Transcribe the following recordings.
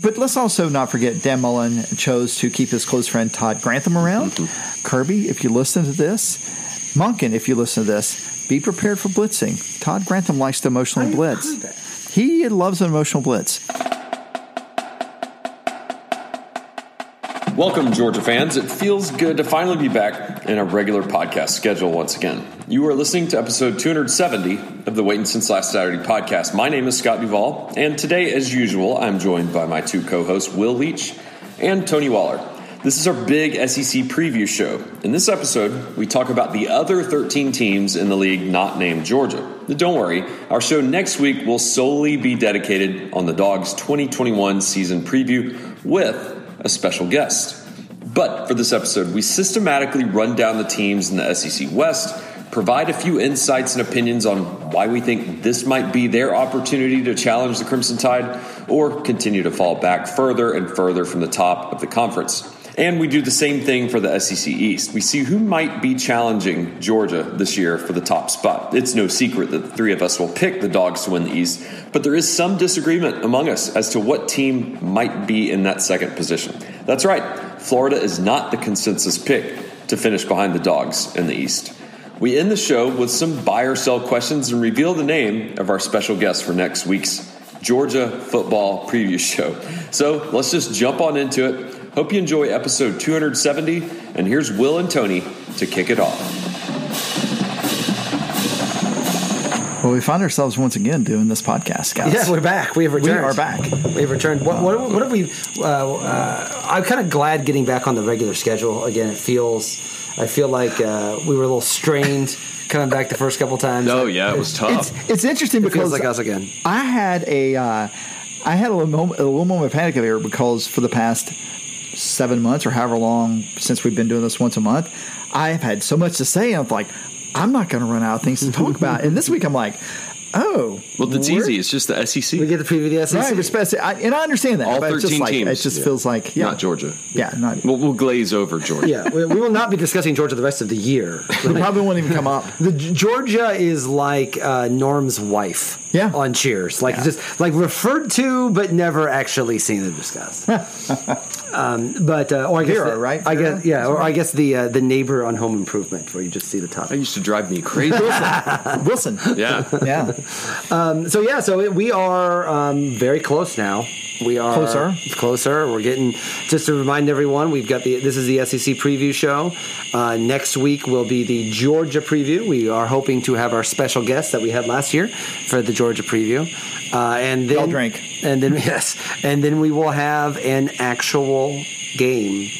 But let's also not forget Dan Mullen chose to keep his close friend Todd Grantham around. Kirby, if you listen to this, Monken, if you listen to this, be prepared for blitzing. Todd Grantham likes to emotionally blitz. He loves an emotional blitz. Welcome, Georgia fans. It feels good to finally be back in a regular podcast schedule once again. You are listening to episode 270 of the Waiting Since Last Saturday podcast. My name is Scott Duvall, and today, as usual, I'm joined by my two co hosts, Will Leach and Tony Waller. This is our big SEC preview show. In this episode, we talk about the other 13 teams in the league not named Georgia. But don't worry, our show next week will solely be dedicated on the Dogs 2021 season preview with a special guest. But for this episode, we systematically run down the teams in the SEC West, provide a few insights and opinions on why we think this might be their opportunity to challenge the Crimson Tide or continue to fall back further and further from the top of the conference. And we do the same thing for the SEC East. We see who might be challenging Georgia this year for the top spot. It's no secret that the three of us will pick the dogs to win the East, but there is some disagreement among us as to what team might be in that second position. That's right, Florida is not the consensus pick to finish behind the dogs in the East. We end the show with some buy or sell questions and reveal the name of our special guest for next week's Georgia football preview show. So let's just jump on into it. Hope you enjoy episode 270, and here's Will and Tony to kick it off. Well, we find ourselves once again doing this podcast, guys. Yeah, we're back. We have returned. We are back. We have returned. What, what, what have we? Uh, uh, I'm kind of glad getting back on the regular schedule again. It feels. I feel like uh, we were a little strained coming back the first couple times. Oh yeah, it was tough. It's, it's interesting It because feels like us again. I had a, uh, I had a little, moment, a little moment of panic here because for the past seven months or however long since we've been doing this once a month, I have had so much to say. I'm like, I'm not going to run out of things to talk about. And this week, I'm like, oh, well, it's easy. It's just the SEC, We get to preview the SEC. Right, especially, I, and I understand that, All but it's just 13 like teams. it just Yeah. feels like yeah, not Georgia. yeah, not. We'll, we'll glaze over Georgia. yeah, we, we will not be discussing Georgia the rest of the year. It probably won't even come up. The Georgia is like uh, Norm's wife. Yeah. On Cheers, like Yeah. just like referred to, but never actually seen and discussed. um, but uh, or I guess Vera, the- right? I guess yeah, or I guess the uh, the neighbor on Home Improvement, where you just see the top. That used to drive me crazy. Wilson, yeah. yeah, So yeah, so we are um, very close now. We are Closer. Closer. We're getting. Just to remind everyone, we've got the. This is the SEC preview show. Uh, next week will be the Georgia preview. We are hoping to have our special guest that we had last year for the Georgia preview, uh, and then Y'all drink. and then yes, and then we will have an actual game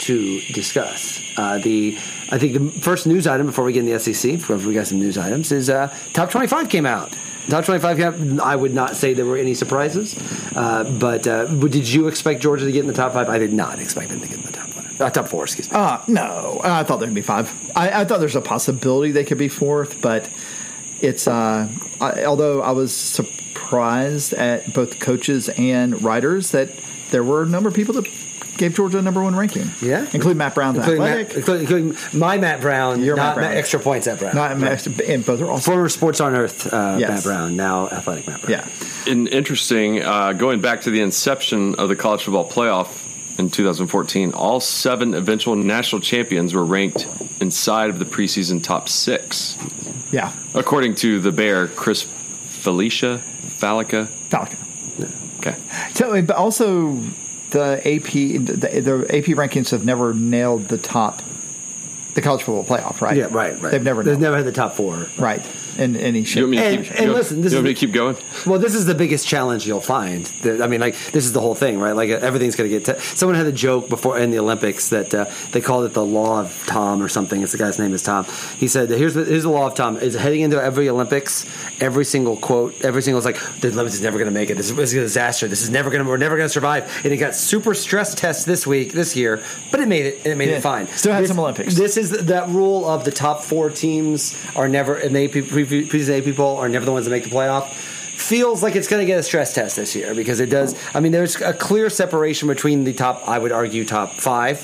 to discuss. Uh, the I think the first news item before we get in the SEC, before we got some news items, is uh, top twenty five came out. Top twenty five came out. I would not say there were any surprises, uh, but uh, did you expect Georgia to get in the top five? I did not expect them to get in the top five. Uh, top four, excuse me. Uh, no, I thought there'd be five. I, I thought there's a possibility they could be fourth, but it's. Uh, I, although I was surprised at both coaches and writers that there were a number of people that gave Georgia a number one ranking. Yeah. including Matt Brown, the including, athletic. Matt, including, including my Matt Brown, Your Matt not Brown. extra points at Brown. Not Matt, and both are awesome. Former Sports on Earth uh, Yes. Matt Brown, now Athletic Matt Brown. Yeah, And interesting, uh, going back to the inception of the college football playoff in 2014, all seven eventual national champions were ranked inside of the preseason top six, yeah, according to the Bear, Chris Felicia Fallica. Falcon. Okay, So, but also the AP the, the AP rankings have never nailed the top, the college football playoff, right? Yeah, right, right. They've never They've nailed never had the top four. right in any shape. you want me to And- keep, and you listen, this you want is- me to keep going? Well, this is the biggest challenge you'll find. The- I mean, like this is the whole thing, right? Like everything's going to get. T- Someone had a joke before in the Olympics that uh, they called it the law of Tom or something. It's the guy's name is Tom. He said, "Here's the here's the law of Tom. Is heading into every Olympics, every single quote, every single is like the Olympics is never going to make it. This is, a disaster. This is never going to. We're never going to survive." And it got super stress tests this week, this year, but it made it. It made Yeah. it fine. Still had This- some Olympics. This is the, that rule of the top four teams are never in the AP pre- pre- preseason AP poll are never the ones that make the playoff. Feels like it's going to get a stress test this year because it does. I mean, there's a clear separation between the top. I would argue top five.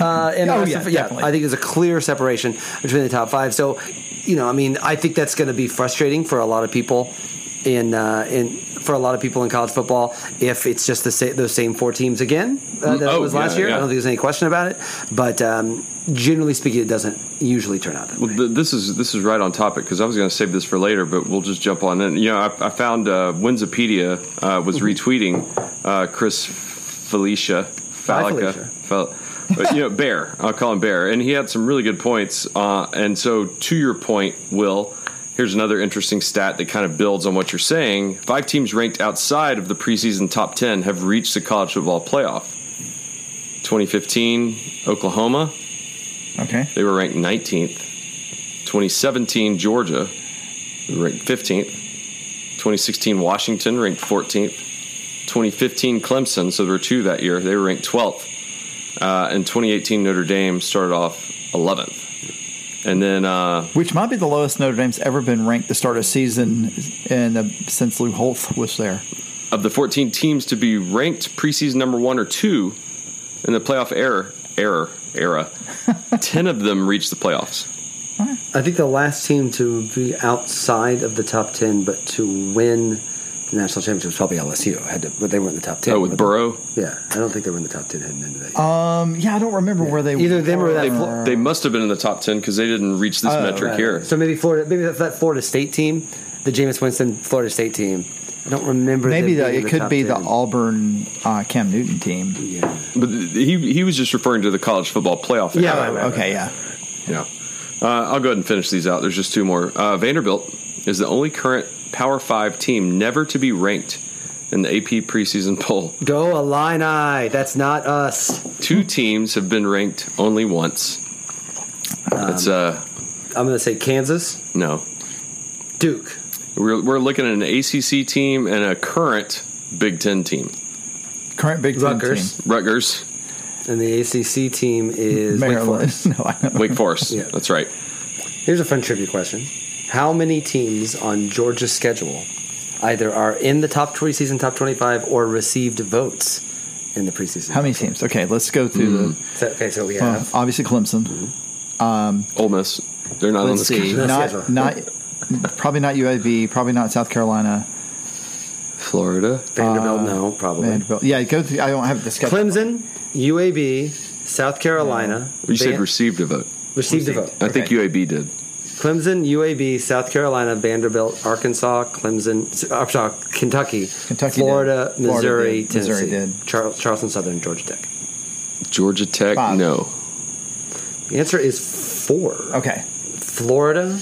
Uh, and Oh, yeah, of- yeah. I think there's a clear separation between the top five. So, you know, I mean, I think that's going to be frustrating for a lot of people in uh, in for a lot of people in college football if it's just the sa- those same four teams again uh, that Oh, it was last yeah, year. yeah. I don't think there's any question about it. But um, generally speaking, it doesn't usually turn out that way. Well, th- this is this is right on topic because I was going to save this for later, but we'll just jump on in. You know, I, I found uh, Winsipedia uh, was retweeting uh, Chris Felicia Fallica, Felicia. Fel- but, you know, Bear. I'll call him Bear, and he had some really good points. Uh, and so, to your point, Will. Here's another interesting stat that kind of builds on what you're saying. Five teams ranked outside of the preseason top 10 have reached the college football playoff. 2015, Oklahoma, Okay. they were ranked 19th. 2017, Georgia, they were ranked 15th. 2016, Washington, ranked 14th. 2015, Clemson, so there were two that year, they were ranked 12th. Uh, and 2018, Notre Dame started off 11th. And then, uh, Which might be the lowest Notre Dame's ever been ranked to start a season in the, since Lou Holtz was there. of the 14 teams to be ranked preseason number one or two in the playoff era, era, era 10 of them reached the playoffs. I think the last team to be outside of the top ten, but to win the national championship was probably LSU. Had to, but they weren't in the top ten. Oh, with were they? Burrow, Yeah, I don't think they were in the top ten heading into that. Um, yeah, I don't remember where they were. Either them or that they, Flo- they must have been in the top 10 because they didn't reach this Oh, metric right. here. So maybe Florida, maybe that, that Florida State team, the Jameis Winston Florida State team. I don't remember. Maybe the, being in it could top be the Auburn uh, Cam Newton team. Yeah. But he he was just referring to the college football playoff. Yeah, right, right, okay, yeah. yeah. Uh, I'll go ahead and finish these out. There's just two more. Uh, Vanderbilt is the only current Power Five team never to be ranked in the AP preseason poll. Go Illini. That's not us. Two teams have been ranked only once. It's uh I'm going to say Kansas, no. Duke. We're we're looking at an ACC team and a current Big Ten team. Current Big Ten Rutgers. team. Rutgers, And the ACC team is Wake Maryland. Forest. no, I don't know. Wake Forest. Yeah. That's right. Here's a fun trivia question: How many teams on Georgia's schedule either are in the top preseason top 25 or received votes in the preseason? How many teams? Okay, let's go through mm-hmm. So, okay, so we the. Well, have obviously Clemson. Mm-hmm. Um, Ole Miss. They're not on the Let's schedule. Not, not, probably not UAB. Probably not South Carolina. Florida. Vanderbilt. Uh, no, probably Vanderbilt. Yeah, go through. I don't have the schedule. Clemson, UAB, South Carolina. You said received a vote. received a vote. I think UAB did. Clemson, UAB, South Carolina, Vanderbilt, Arkansas, Clemson, sorry, Kentucky, Kentucky Florida, did. Florida Missouri, did. Tennessee, Missouri did. Char- Charleston Southern, Georgia Tech. Georgia Tech. Five. No. The answer is four. Okay. Florida,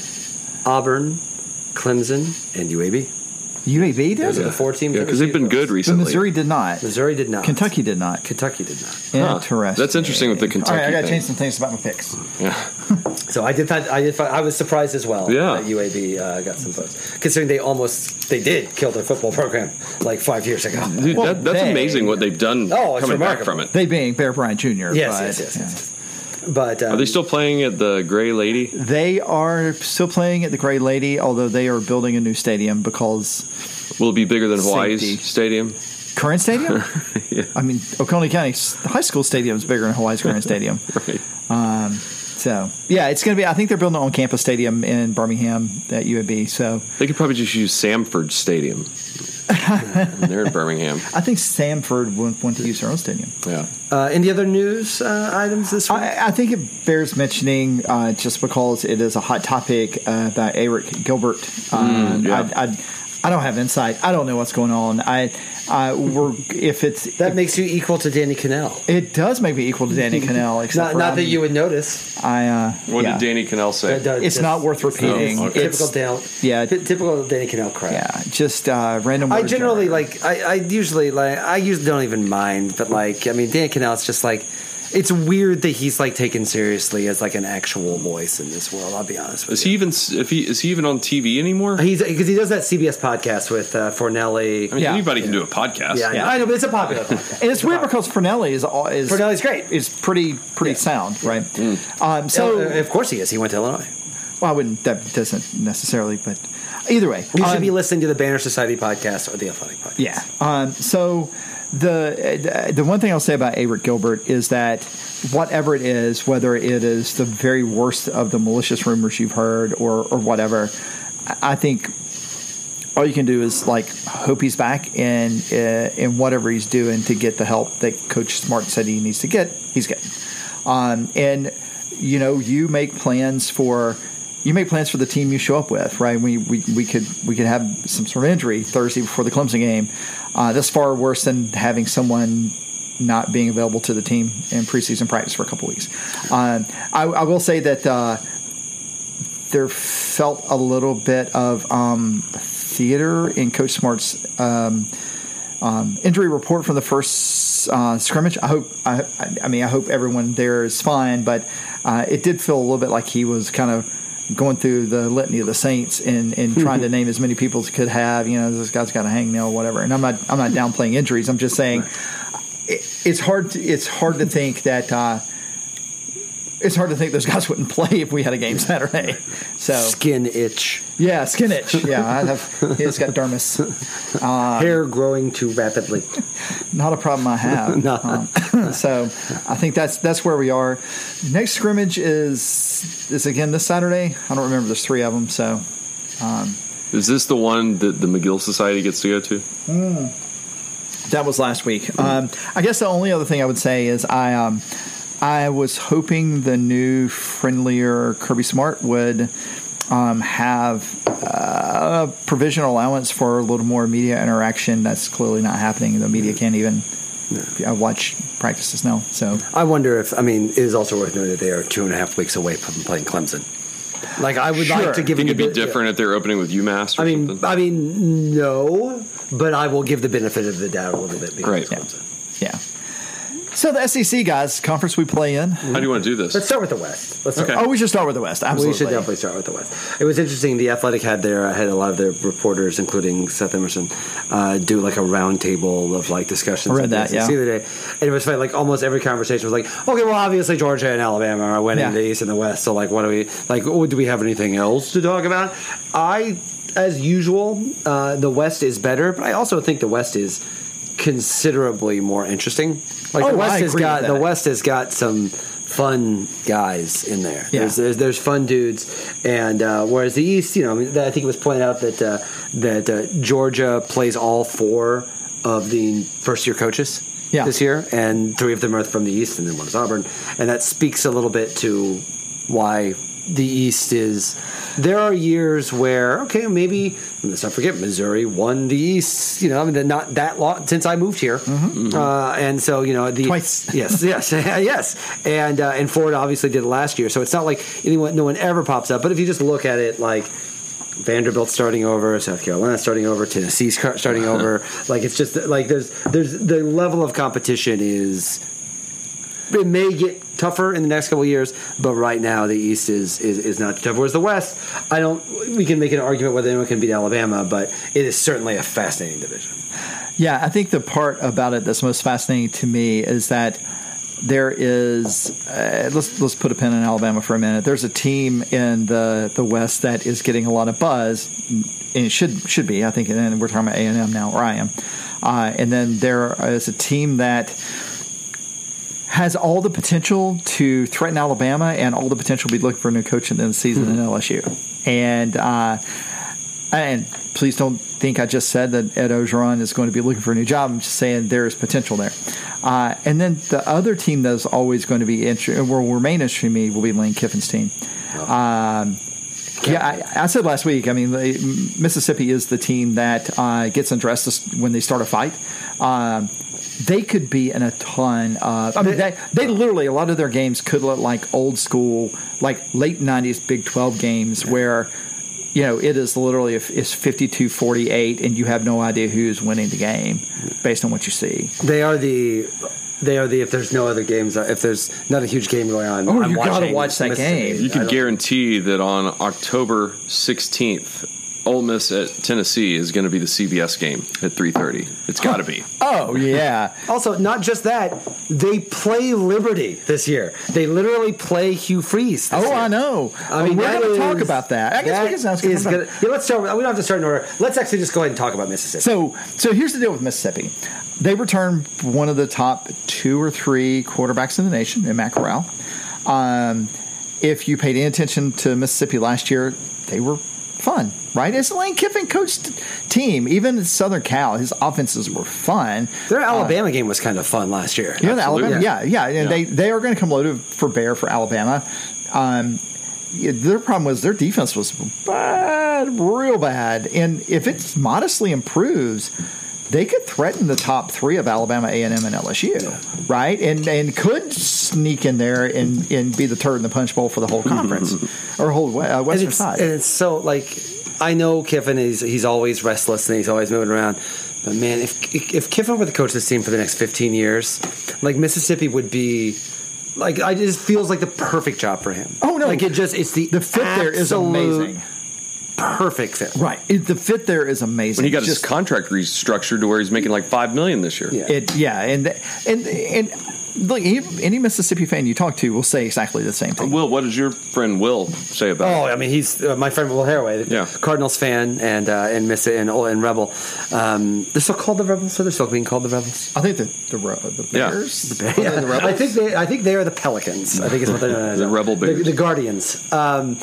Auburn, Clemson, and UAB. UAB Those did. are the four teams. Yeah, because they've been good votes. But recently. Missouri did not. Missouri did not. Kentucky did not. Kentucky did not. Huh. Interesting. That's interesting with the Kentucky All right, I got to thing. change some things about my picks. Yeah. So I did. Find, I did. Find, I was surprised as well. Yeah. that UAB uh, got some votes, considering they almost they did kill their football program like five years ago. Dude, Well, that, that's they- amazing what they've done Oh, it's coming back remarkable. from it. They being Bear Bryant Jr. Yes, but, yes, yes, yes, yeah. yes. But um, Are they still playing at the Gray Lady? They are still playing at the Gray Lady, although they are building a new stadium because Will it be bigger than Hawaii's Safety. stadium? current stadium. Yeah. I mean, Oconee County High School Stadium is bigger than Hawaii's current stadium. Right. Um, so yeah, it's going to be. I think they're building an on-campus stadium in Birmingham at UAB. So They could probably just use Samford Stadium. And They're in Birmingham. I think Samford want, want to use their own stadium. Yeah. uh, any other news uh, items this week? I, I think it bears mentioning uh, just because it is a hot topic uh, about Arik Gilbert. Um, yeah. I, I, I don't have insight. I don't know what's going on. I, I we're if it's that makes you equal to Danny Kanell. it does make me equal to Danny Kanell. Except Not, for not that you would notice. I uh, What yeah. did Danny Kanell say? That does- It's not worth repeating. Oh, okay. Typical Dale. yeah. ty- typical Danny Kanell crap. Yeah, just uh, random. I generally generator. like. I, I usually like. I usually don't even mind, but like. I mean, Danny Kanell. It's just like. It's weird that he's like taken seriously as like an actual voice in this world. I'll be honest with Is you. he even if he is he even on TV anymore? He's because he does that CBS podcast with uh, Fornelli. mean, Yeah. anybody can do a podcast. yeah, yeah. I know, but it's a popular podcast. and it's weird because Fornelli is all- is Fornelli's great. is pretty pretty Yeah. sound, right? Mm. Um, So so, of course he is. He went to Illinois. well, I wouldn't. That doesn't necessarily, but either way, You should um, be listening to the Banner Society podcast or the Athletic podcast. Yeah. Um, so the the one thing I'll say about Arik Gilbert is that whatever it is, whether it is the very worst of the malicious rumors you've heard or or whatever, I think all you can do is like hope he's back and uh, in whatever he's doing to get the help that Coach Smart said he needs to get. He's getting, um, and you know you make plans for you make plans for the team you show up with, right? We we, we could we could have some sort of injury Thursday before the Clemson game. Uh, that's far worse than having someone not being available to the team in preseason practice for a couple weeks. Uh, I, I, will say that uh, there felt a little bit of um, theater in Coach Smart's um, um, injury report from the first uh, scrimmage. I hope. I, I, mean, I hope everyone there is fine, but uh, it did feel a little bit like he was kind of going through the litany of the saints and, and trying to name as many people as could have. You know, this guy's got a hangnail, or whatever. And I'm not I'm not downplaying injuries. I'm just saying it, it's hard. To, it's hard to think that. Uh, it's hard to think those guys wouldn't play if we had a game Saturday. So skin itch. Yeah, skin itch. Yeah, I have. He's got dermis. Uh, Hair growing too rapidly. Not a problem I have. no. Um, so I think that's that's where we are. Next scrimmage is is again this Saturday. I don't remember. There's three of them. So. Um, is this the one that the Magill Society gets to go to? Mm, that was last week. Um, I guess the only other thing I would say is I. I was hoping the new, friendlier Kirby Smart would um, have uh, a provisional allowance for a little more media interaction. That's clearly not happening. The media can't even I watch practices now. So I wonder if I mean it is also worth noting that they are two and a half weeks away from playing Clemson. Like I would sure. like to give. Think it'd be different yeah. if they're opening with UMass. I mean, something? I mean, no, but I will give the benefit of the doubt a little bit because right. Clemson. Yeah. yeah. So the SEC guys, conference we play in. How do you want to do this? Let's start with the West. Let's okay. Oh, we should start with the West. Absolutely. We should definitely start with the West. It was interesting. The Athletic had their had a lot of their reporters, including Seth Emerson, uh, do like a roundtable of like discussions. I read that. Yeah. The day, and it was funny. Like almost every conversation was like, okay, well, obviously Georgia and Alabama are winning yeah. the East and the West. So like, what do we like? Oh, do we have anything else to talk about? I, as usual, uh, the West is better, but I also think the West is considerably more interesting. Like oh, the West has got the West has got some fun guys in there. Yeah. There's, there's, there's fun dudes, and uh, whereas the East, you know, I think it was pointed out that uh, that uh, Georgia plays all four of the first year coaches. Yeah. This year, and three of them are from the East, and then one is Auburn, and that speaks a little bit to why the East is. There are years where okay, maybe let's not forget Missouri won the East. You know, I mean, not that long since I moved here, mm-hmm. uh, and so you know the twice. Yes, yes, yes, and uh, and Florida obviously did it last year. So it's not like anyone, no one ever pops up. But if you just look at it, like. Vanderbilt starting over, South Carolina starting over, Tennessee starting over. Like it's just like there's there's the level of competition is it may get tougher in the next couple years, but right now the East is, is is not tough. Whereas the West, I don't. We can make an argument whether anyone can beat Alabama, but it is certainly a fascinating division. Yeah, I think the part about it that's most fascinating to me is that there is uh, let's let's put a pin in Alabama for a minute. There's a team in the the West that is getting a lot of buzz, and it should should be. I think, and we're talking about A and M now, where I am. Uh, and then there is a team that has all the potential to threaten Alabama and all the potential to be looking for a new coach in the season mm-hmm. in LSU. And uh, and please don't think I just said that Ed Orgeron is going to be looking for a new job. I'm just saying there is potential there. Uh, and then the other team that's always going to be interesting, will remain interesting to me, will be Lane Kiffin's team. Oh. Um, yeah, I, I, said last week. I mean, Mississippi is the team that uh, gets undressed when they start a fight. Um, they could be in a ton of. I mean, they, they literally a lot of their games could look like old school, like late '90s Big 12 games where you know it is literally it's 52-48 and you have no idea who's winning the game based on what you see. They are the they are the if there's no other games if there's not a huge game going on. Oh, I'm you got to watch that game. You can guarantee that on October 16th Ole Miss at Tennessee is going to be the CBS game at 3:30. It's got to be. Oh yeah. also, not just that, they play Liberty this year. They literally play Hugh Freeze. oh, year. I know. I mean, we're going to talk about that. I guess that we can sound Yeah, let's start. With, we don't have to start in order. Let's actually just go ahead and talk about Mississippi. So, so here's the deal with Mississippi. They return one of the top two or three quarterbacks in the nation in Matt Corral. Um, if you paid any attention to Mississippi last year, they were fun, right? It's a Lane Kiffin coached team. Even at Southern Cal, his offenses were fun. Their Alabama game was kind of fun last year. You know, the Alabama, yeah, yeah, and Yeah. they they are going to come loaded for bear for Alabama. Um, their problem was their defense was bad, real bad, and if it modestly improves, they could threaten the top three of Alabama, A and M, and LSU, right? And and could sneak in there and and be the turd in the punch bowl for the whole conference or whole uh, Western it's, side. and it's so like I know Kiffin is he's always restless and he's always moving around. But man, if if Kiffin were the coach of this team for the next fifteen years, like Mississippi would be like I just feels like the perfect job for him. Oh, no. like it just it's the the fit there is amazing, perfect fit. right? It, the fit there is amazing. When he got his contract restructured to where he's making like five million this year. Yeah. It yeah, and and and look, any, any Mississippi fan you talk to will say exactly the same thing. Will, what does your friend Will say about Oh, it? I mean, he's uh, my friend Will Haraway, the Yeah. Cardinals fan, and uh, and Miss and and Rebel. Um, they're still called the Rebels, so they're still being called the Rebels. I think the the Ro- the Yeah. Bears, Yeah, Are the Rebels? I think they. I think they are the Pelicans. I think is what they're known as. The Rebel the, Bears. the Guardians. Um,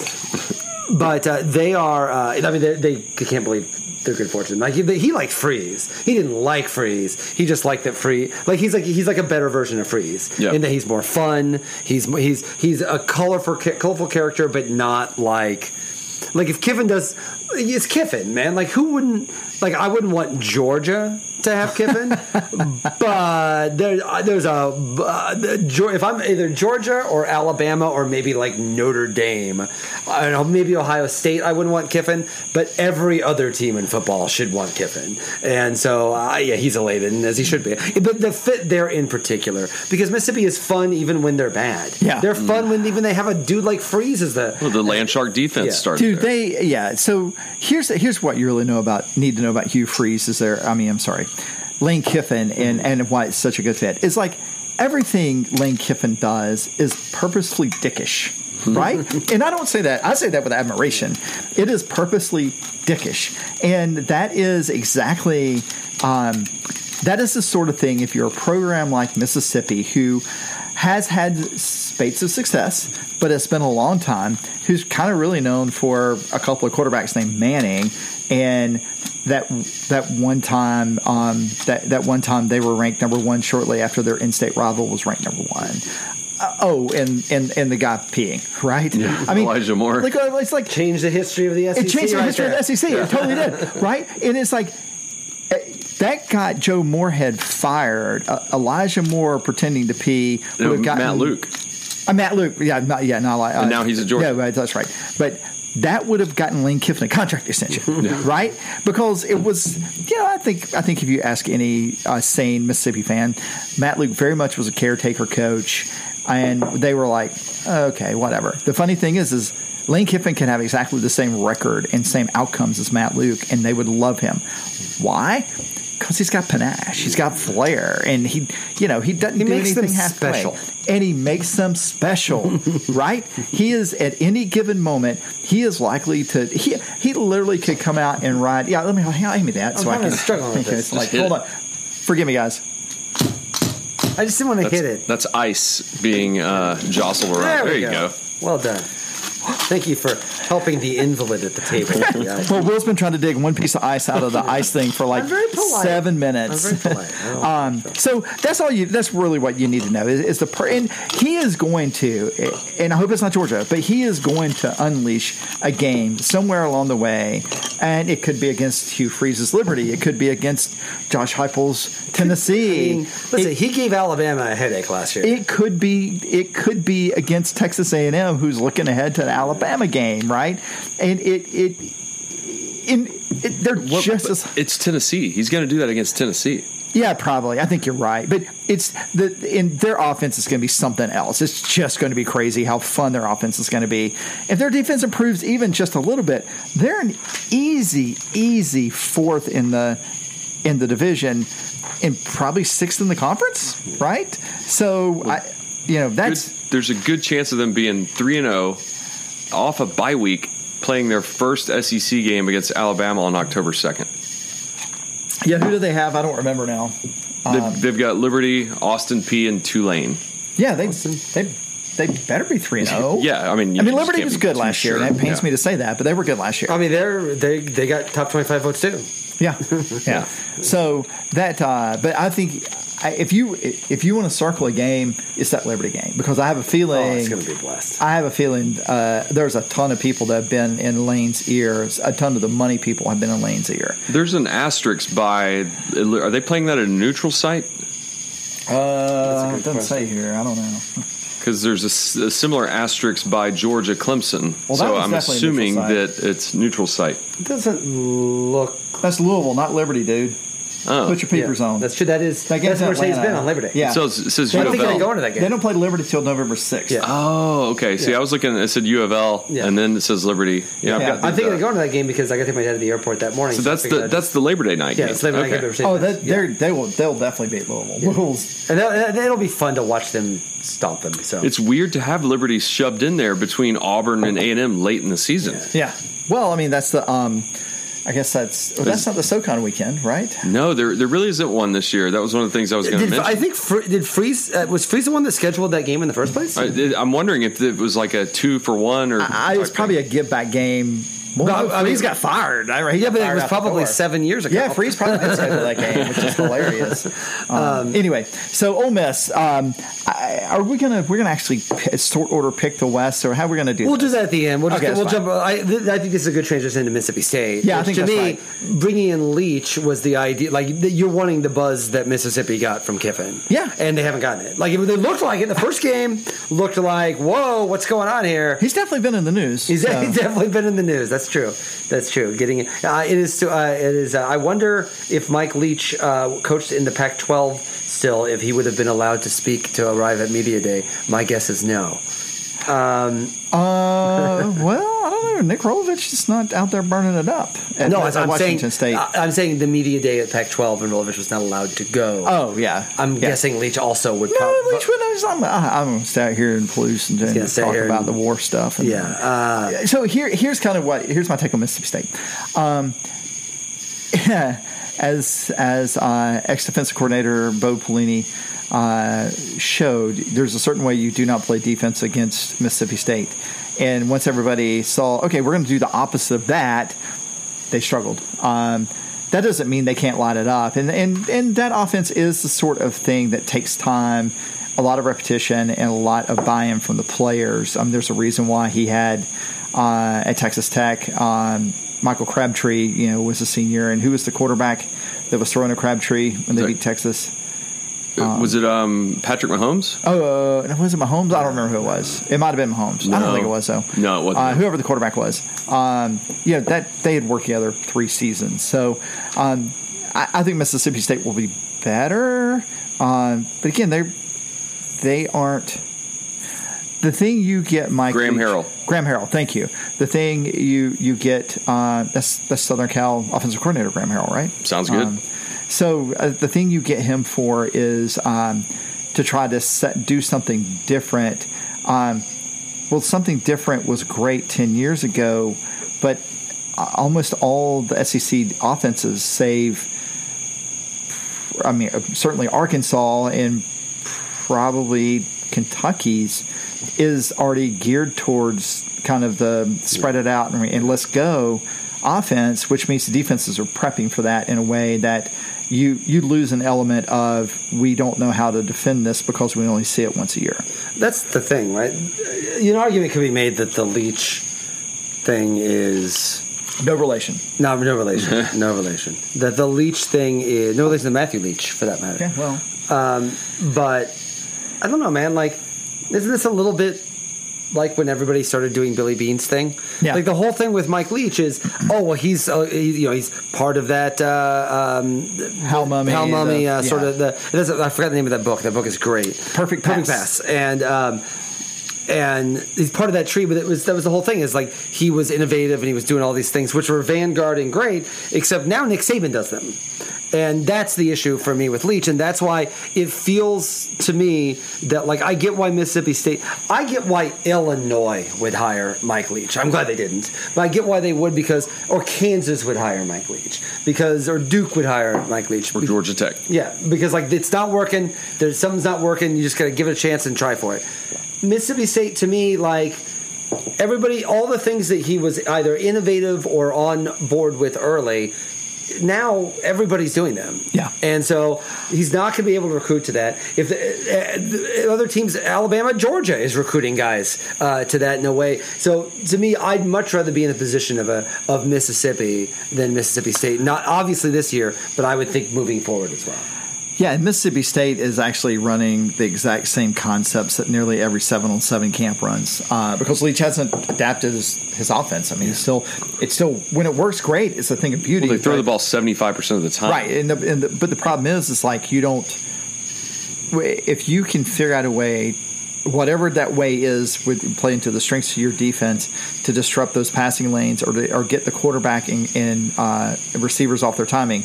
but uh, they are. Uh, I mean, they, they can't believe they're good fortune. Like he, he liked Freeze. He didn't like Freeze. He just liked that Free. Like he's like he's like a better version of Freeze. Yeah. In that he's more fun. He's he's he's a colorful colorful character, but not like. Like if Kiffin does, it's Kiffin, man. Like who wouldn't? Like I wouldn't want Georgia to have Kiffin, but there, there's a uh, if I'm either Georgia or Alabama or maybe like Notre Dame, I don't know, maybe Ohio State. I wouldn't want Kiffin, but every other team in football should want Kiffin, and so uh, yeah, he's elated and as he should be. But the fit there in particular, because Mississippi is fun even when they're bad. Yeah. they're fun when even they have a dude like Freeze as the Well, the Land Shark defense Yeah. started. Dude, there. they yeah. So here's here's what you really know about need to know about Hugh Freeze is there. I mean, I'm sorry, Lane Kiffin and and why it's such a good fit is like everything Lane Kiffin does is purposefully dickish. Right, and I don't say that. I say that with admiration. It is purposely dickish, and that is exactly um, that is the sort of thing. If you're a program like Mississippi, who has had spates of success, but it's been a long time, who's kind of really known for a couple of quarterbacks named Manning, and that that one time um, that that one time they were ranked number one shortly after their in-state rival was ranked number one. Uh, oh, and and and the guy peeing, right? I mean, Elijah Moore. Like uh, it's like change the history of the SEC. it changed the right history there. of the SEC. It totally did, right? And it's like eh, that got Joe Moorhead fired. Uh, Elijah Moore pretending to pee would No, have gotten Matt Luke. Uh, Matt Luke, yeah, not, yeah, not like. Uh, And now he's a Georgia. Yeah, right, that's right. But that would have gotten Lane Kiffin a contract extension, right? Because it was, you know, I think I think if you ask any uh, sane Mississippi fan, Matt Luke very much was a caretaker coach, and they were like, okay, whatever. The funny thing is, is Lane Kiffin can have exactly the same record and same outcomes as Matt Luke, and they would love him. Why? Because he's got panache, he's got flair, and he, you know, he doesn't He do makes them anything halfway special. and he makes them special, right? He is at any given moment, he is likely to. He he literally could come out and ride. Yeah, let me hand me that so I kinda can struggling with this. It's like, hit hold it. on, forgive me, guys. I just didn't want to That's, hit it. that's ice being uh, jostled around. There, we you go. Well done. Thank you for helping the invalid at the table. Yeah. Well, Will's been trying to dig one piece of ice out of the ice thing for like seven minutes. I'm very polite. I Um, so that's all you. That's really what you need to know is, is the per, and he is going to, and I hope it's not Georgia, but he is going to unleash a game somewhere along the way, and it could be against Hugh Freeze's Liberty, it could be against Josh Heupel's Tennessee. I mean, listen, it, he gave Alabama a headache last year. it could be it could be against Texas A and M, who's looking ahead to the Alabama game, right? And it it. In, it, they're What- just as, it's Tennessee. He's going to do that against Tennessee. yeah, probably. I think you're right, but it's the in their offense is going to be something else. It's just going to be crazy how fun their offense is going to be. If their defense improves even just a little bit, they're an easy, easy fourth in the in the division, and probably sixth in the conference, right? So I, you know, Good, that's there's a good chance of them being three and zero off a bye week, playing their first SEC game against Alabama on October second. yeah. Who do they have? I don't remember now. Um, They've, they've got Liberty, Austin Peay, and Tulane. Yeah, they they they better be three and zero. Yeah, I mean, you I mean, Liberty was good too last year, sure. and it pains Yeah. me to say that, but they were good last year. I mean, they're they they got top twenty five votes too. Yeah, yeah. So that, uh, but I think if you if you want to circle a game, it's that Liberty game because I have a feeling Oh, it's going to be blessed. I have a feeling uh, there's a ton of people that have been in Lane's ears. A ton of the money people have been in Lane's ear. There's an asterisk by. Are they playing that at a neutral site? Uh, good it doesn't say here. I don't know. Because there's a similar asterisk by Georgia Clemson. Well, so I'm assuming that it's neutral site. It doesn't look. That's Louisville, not Liberty, dude. Oh, Put your peepers yeah, on. That's true. That is That game's that's where in State's Atlanta. been on Labor Day. Yeah. so it's- it says I U don't of think they go into that game. They don't play Liberty till November sixth. Yeah. Oh, okay. See, Yeah. I was looking. It said U of L, and then it says Liberty. Yeah, I've Yeah. got I'm the- thinking of going to that game because I got to take my dad to the airport that morning. So that's the I'd- that's the Labor Day night yeah, game. it's Labor Day Okay. game. Oh, that, yeah. they're they will they'll definitely beat Louisville. Louisville's and that, that- it'll be fun to watch them stomp them. So It's weird to have Liberty shoved in there between Auburn and A and M late in the season. yeah. Well, I mean that's the um, I guess that's well, that's not the SoCon weekend, right? No, there there really isn't one this year. That was one of the things I was going to mention. I think Fre- did Freeze uh, was Freeze the one that scheduled that game in the first place? I, am wondering if it was like a two for one or. I, it was probably a give back game. Well, No, I mean- Freeze got fired. I, he yeah, but it was probably seven years ago. Yeah, Freeze probably did schedule that game, which is hilarious. Um, anyway, so Ole Miss, um, I, are we gonna we're gonna actually sort order pick the West, or how are we gonna do? We'll this? do that at the end. We'll, just, Okay, we'll jump. I, th- I think this is a good transition into Mississippi State. Yeah, I think to that's me, bringing in Leach was the idea. Like you're wanting the buzz that Mississippi got from Kiffin. Yeah. and they haven't gotten it. Like it, they looked like. In the first game looked like, whoa, what's going on here? He's definitely been in the news. He's, so- he's definitely been in the news. That's true. That's true. Getting it. Uh, it is. Uh, it is. Uh, I wonder if Mike Leach uh, coached in the Pac-12 still, if he would have been allowed to speak to arrive at media day. My guess is no. Uh, well, I don't know. Nick Rolovich is not out there burning it up. At, No, at I'm Washington saying. State. I'm saying the media day at Pac-12 and Rolovich was not allowed to go. oh yeah, I'm Yeah. guessing Leach also would. No, probably. Leach would- I'm, I'm going to stay out here in Palouse and, gonna and talk about and- the war stuff. And, Yeah. Uh, so here, here's kind of what here's my take on Mississippi State. Um, yeah, as as uh, ex defensive coordinator Bo Pelini uh, showed, there's a certain way you do not play defense against Mississippi State. And once everybody saw, okay, we're going to do the opposite of that, they struggled. Um, that doesn't mean they can't light it up, and and and that offense is the sort of thing that takes time, a lot of repetition, and a lot of buy-in from the players. Um, there's a reason why he had uh, at Texas Tech. Um, Michael Crabtree, you know, was a senior, and who was the quarterback that was throwing a Crabtree when they beat Texas? Was it um, Patrick Mahomes? Oh, uh, was it Mahomes? I don't remember who it was. It might have been Mahomes. I don't think it was though. No, it wasn't. Uh, whoever the quarterback was. Um, yeah, that they had worked together three seasons. So um, I, I think Mississippi State will be better. Um, but again, they they aren't. The thing you get, Mike Graham Harrell. Graham Harrell, thank you. The thing you you get uh, that's that's Southern Cal offensive coordinator Graham Harrell, right? Sounds good. So uh, the thing you get him for is um, to try to set, do something different. Um, well, something different was great ten years ago, but uh, almost all the SEC offenses, save, I mean, uh, certainly Arkansas and probably Kentucky's, is already geared towards kind of the spread it out and, and let's go offense, which means the defenses are prepping for that in a way that you you lose an element of we don't know how to defend this because we only see it once a year. that's the thing, right? You know, argument could be made that the Leach thing is No relation. no, no relation, no relation. That the Leach thing is no relation to Matthew Leach, for that matter. Yeah, well, um, But I don't know, man. Like, isn't this a little bit like when everybody started doing Billy Beane's thing? Yeah. Like the whole thing with Mike Leach is, oh well, he's uh, he, you know he's part of that uh, um, Hal Mumme, Hal Mumme, the- uh, sort yeah. of the. it doesn't- I forgot the name of that book. That book is great. Perfect Perfect Pass. Pass, and. Um, and he's part of that tree, but it was that was the whole thing. Is like he was innovative and he was doing all these things, which were vanguard and great. Except now Nick Saban does them, and that's the issue for me with Leach, and that's why it feels to me that like I get why Mississippi State, I get why Illinois would hire Mike Leach. I'm glad they didn't, but I get why they would because or Kansas would hire Mike Leach because or Duke would hire Mike Leach. Or Georgia Tech. Yeah, because like it's not working. There's something's not working. You just gotta give it a chance and try for it. Mississippi State to me, like everybody, all the things that he was either innovative or on board with early. Now everybody's doing them, Yeah. and so he's not going to be able to recruit to that. If the, uh, the other teams, Alabama, Georgia, is recruiting guys uh, to that in a way. So to me, I'd much rather be in the position of a of Mississippi than Mississippi State. Not obviously this year, but I would think moving forward as well. Yeah, and Mississippi State is actually running the exact same concepts that nearly every seven on seven camp runs uh, because Leach hasn't adapted his, his offense. I mean, it's still it's still when it works great, it's a thing of beauty. Well, they throw but- the ball seventy five percent of the time. right, and, the, and the, but the problem is, it's like you don't. If you can figure out a way, whatever that way is, with play into the strengths of your defense to disrupt those passing lanes or to, or get the quarterback and, and uh, receivers off their timing,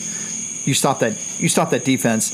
you stop that. You stop that defense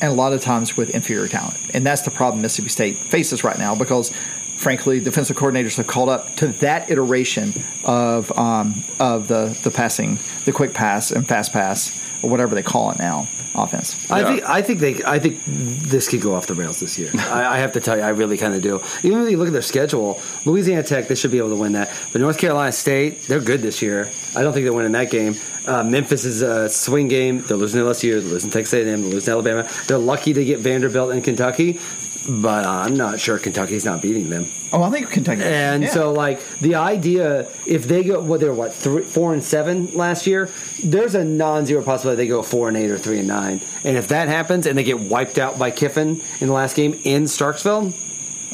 and a lot of times with inferior talent. And that's the problem Mississippi State faces right now because, frankly, defensive coordinators have called up to that iteration of um, of the the passing, the quick pass and fast pass, or whatever they call it now, offense. I think I think they I think this could go off the rails this year. I, I have to tell you, I really kind of do. Even when you look at their schedule, Louisiana Tech they should be able to win that. But North Carolina State they're good this year. I don't think they're winning that game. Uh, Memphis is a swing game. They're losing LSU. They're losing Texas A&M. They're losing Alabama. They're lucky to get Vanderbilt and Kentucky, but I'm not sure Kentucky's not beating them. Oh, I think Kentucky. And yeah. so, like the idea, if they go, what they're what three, four and seven last year, there's a non-zero possibility they go four and eight or three and nine. And if that happens, and they get wiped out by Kiffin in the last game in Starkville,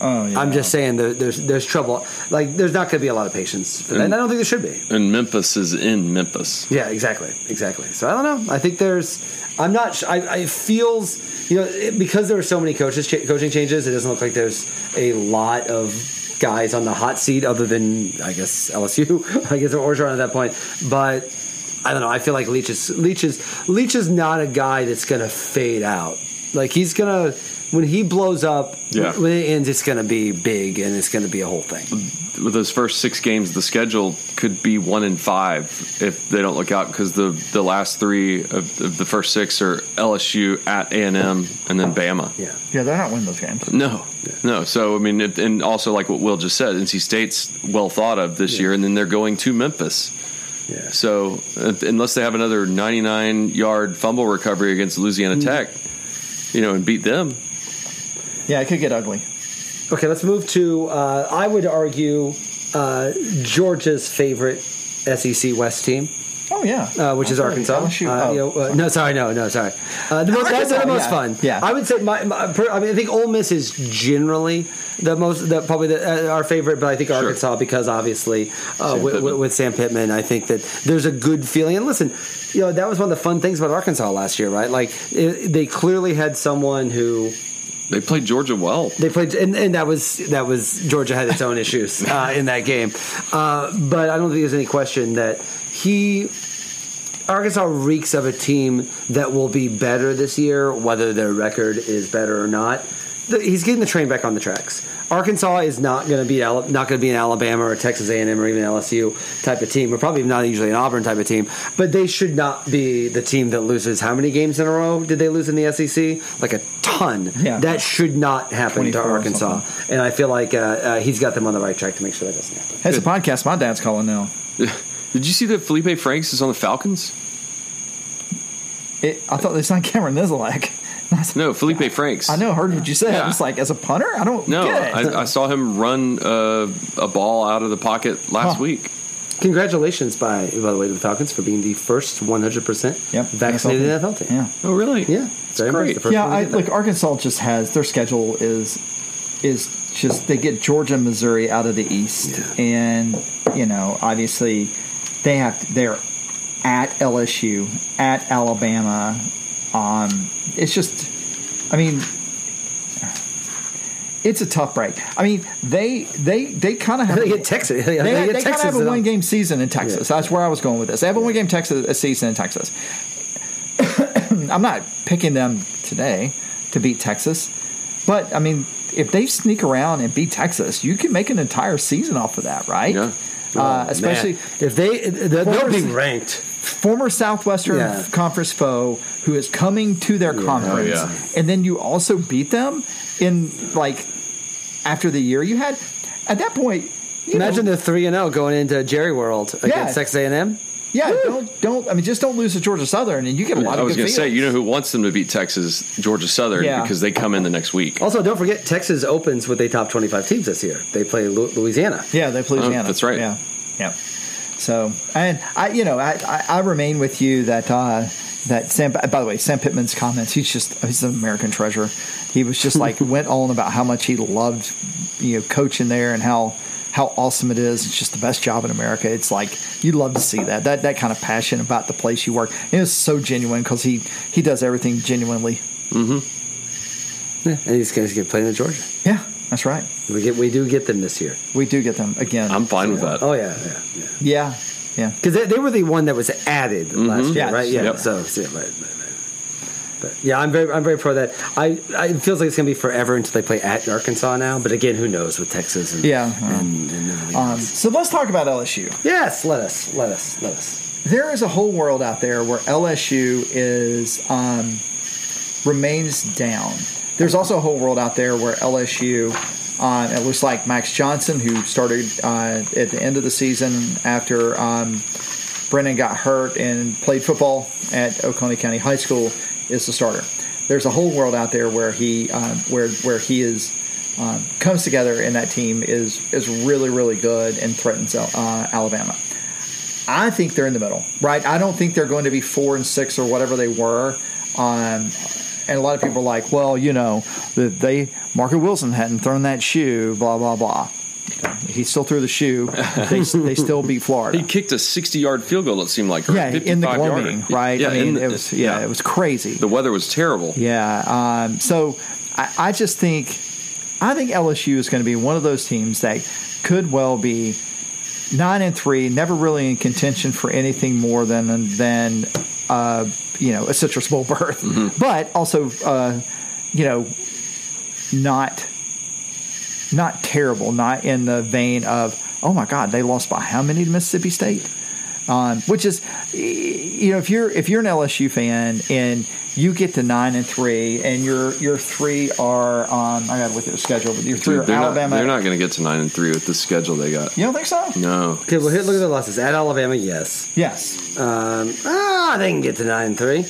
oh, yeah. I'm just saying there, there's there's trouble. Like there's not going to be a lot of patience for that. And I don't think there should be. And Memphis is in Memphis. Yeah, exactly, exactly. So I don't know. I think there's. I'm not. I, I feels you know it, because there are so many coaches cha- coaching changes. It doesn't look like there's a lot of guys on the hot seat other than I guess LSU. I guess or Orgeron at that point, but. I don't know. I feel like Leach is Leach is Leach is not a guy that's going to fade out. Like he's gonna when he blows up. Yeah. When it ends, it's going to be big and it's going to be a whole thing. With those first six games, the schedule could be one in five if they don't look out because the the last three of, of the first six are LSU at A and M and then Bama. Yeah. yeah, they're not winning those games. No, no. So I mean, it, and also like what Will just said, NC State's well thought of this year, and then they're going to Memphis. Yeah. So uh, unless they have another 99 yard fumble recovery against Louisiana Tech, you know, and beat them, Yeah, it could get ugly. Okay, let's move to. Uh, I would argue uh, Georgia's favorite SEC West team, Oh yeah, uh, which is Oh, Arkansas. LSU. Uh, Oh. you know, uh, no, sorry, no, no, sorry. Uh, the most, that's the most yeah, fun. yeah. I would say my. my per, I mean, I think Ole Miss is generally the most, the, probably the, uh, our favorite, but I think Arkansas because obviously uh, Sam with, with, with Sam Pittman, I think that there's a good feeling. And listen, you know, that was one of the fun things about Arkansas last year, right? Like it, they clearly had someone who. They played Georgia well. They played, and, and that was that was Georgia had its own issues uh, in that game, uh, but I don't think there's any question that he Arkansas reeks of a team that will be better this year, whether their record is better or not. He's getting the train back on the tracks. Arkansas is not going to be not going to be an Alabama or Texas A&M or even LSU type of team, or probably not usually an Auburn type of team. But they should not be the team that loses. How many games in a row did they lose in the SEC? Like a ton. Yeah. That should not happen to Arkansas. And I feel like uh, uh, he's got them on the right track to make sure that doesn't happen. Hey, it's a podcast. My dad's calling now. Did you see that Felipe Franks is on the Falcons? It, I thought they signed Cameron Nizialek. I said, No, Felipe Franks. I know. Heard what you said. Yeah. I'm just like, as a punter, I don't No, get it. I, I saw him run uh, a ball out of the pocket last Huh. week. Congratulations, by by the way, to the Falcons for being the first 100% Yep. vaccinated NFL NFL team. yeah. Oh, really? Yeah, It's very great. impressive. The first yeah, one I, get that. look, Arkansas just has their schedule is is just they get Georgia, and Missouri out of the East, and you know, obviously they have they're at LSU, at Alabama. Um, it's just, I mean, it's a tough break. I mean, they they they kind of have They get Texas. They, they, they they, kind of have a one game season in Texas. That's where I was going with this. They have a one game Texas a season in Texas. I'm not picking them today to beat Texas, but I mean, if they sneak around and beat Texas, you can make an entire season off of that, right? Yeah. Uh, especially Man, if they they'll they'll be ranked. Former Southwestern Yeah. Conference foe who is coming to their oh, conference, Oh, yeah. and then you also beat them in like after the year you had. At that point, you Imagine know, they're three and zero going into Jerry World against Yeah. Texas A and M. yeah, don't don't. I mean, just don't lose to Georgia Southern, and you get a lot of people. I was going to say, you know who wants them to beat Texas, Georgia Southern, Yeah. because they come in the next week. Also, don't forget Texas opens with a top twenty five teams this year. They play Louisiana. Yeah, they play Oh, Louisiana. that's right. Yeah, yeah. So, and I, you know, I, I, I remain with you that uh, that Sam. By the way, Sam Pittman's comments. He's just he's an American treasure. He was just like went on about how much he loved, you know, coaching there and how how awesome it is. It's just the best job in America. It's like you'd love to see that that that kind of passion about the place you work. And it was so genuine because he he does everything genuinely. Mm-hmm. Yeah, and these guys get playing in Georgia. Yeah, that's right. We get we do get them this year. We do get them again. I'm fine with that. Oh yeah, yeah, yeah. yeah, yeah. Because they, they were the one that was added last year, Yes. right? Yeah. Yep. So, so, yeah, right, right, right. But yeah, I'm very I'm very pro that. I, I it feels like it's gonna be forever until they play at Arkansas now. But again, who knows with Texas and Yeah. and, and everything Um, else. so let's talk about LSU. Yes, let us let us let us. there is a whole world out there where LSU is um, remains down. There's also a whole world out there where LSU. Uh, it looks like Max Johnson, who started uh, at the end of the season after um, Brennan got hurt and played football at Oconee County High School, is the starter. There's a whole world out there where he uh, where where he is um, comes together and that team is is really really good and threatens uh, Alabama. I think they're in the middle, right? I don't think they're going to be four and six or whatever they were. Um, and a lot of people are like, well, you know, that they Marco Wilson hadn't thrown that shoe, blah blah blah. He still threw the shoe. They, they still beat Florida. He kicked a 60 yard field goal, it seemed like. yeah, in the gloaming, right? Yeah, I mean, the- it was yeah, it was crazy. The weather was terrible. Yeah. Um, so I, I just think I think LSU is going to be one of those teams that could well be nine and three, never really in contention for anything more than than uh, you know a citrus bowl berth, but also uh, you know not not terrible, not in the vein of oh my god they lost by how many to Mississippi State um, which is you know if you're if you're an LSU fan and you get to nine and three and your your three are um, I got to look at the schedule but your three Dude, are they're not, Alabama they're not going to get to 9 and 3 with the schedule they got. you don't think so No. Okay, well here look at the losses at Alabama. Yes, yes um, ah, they can get to nine and three.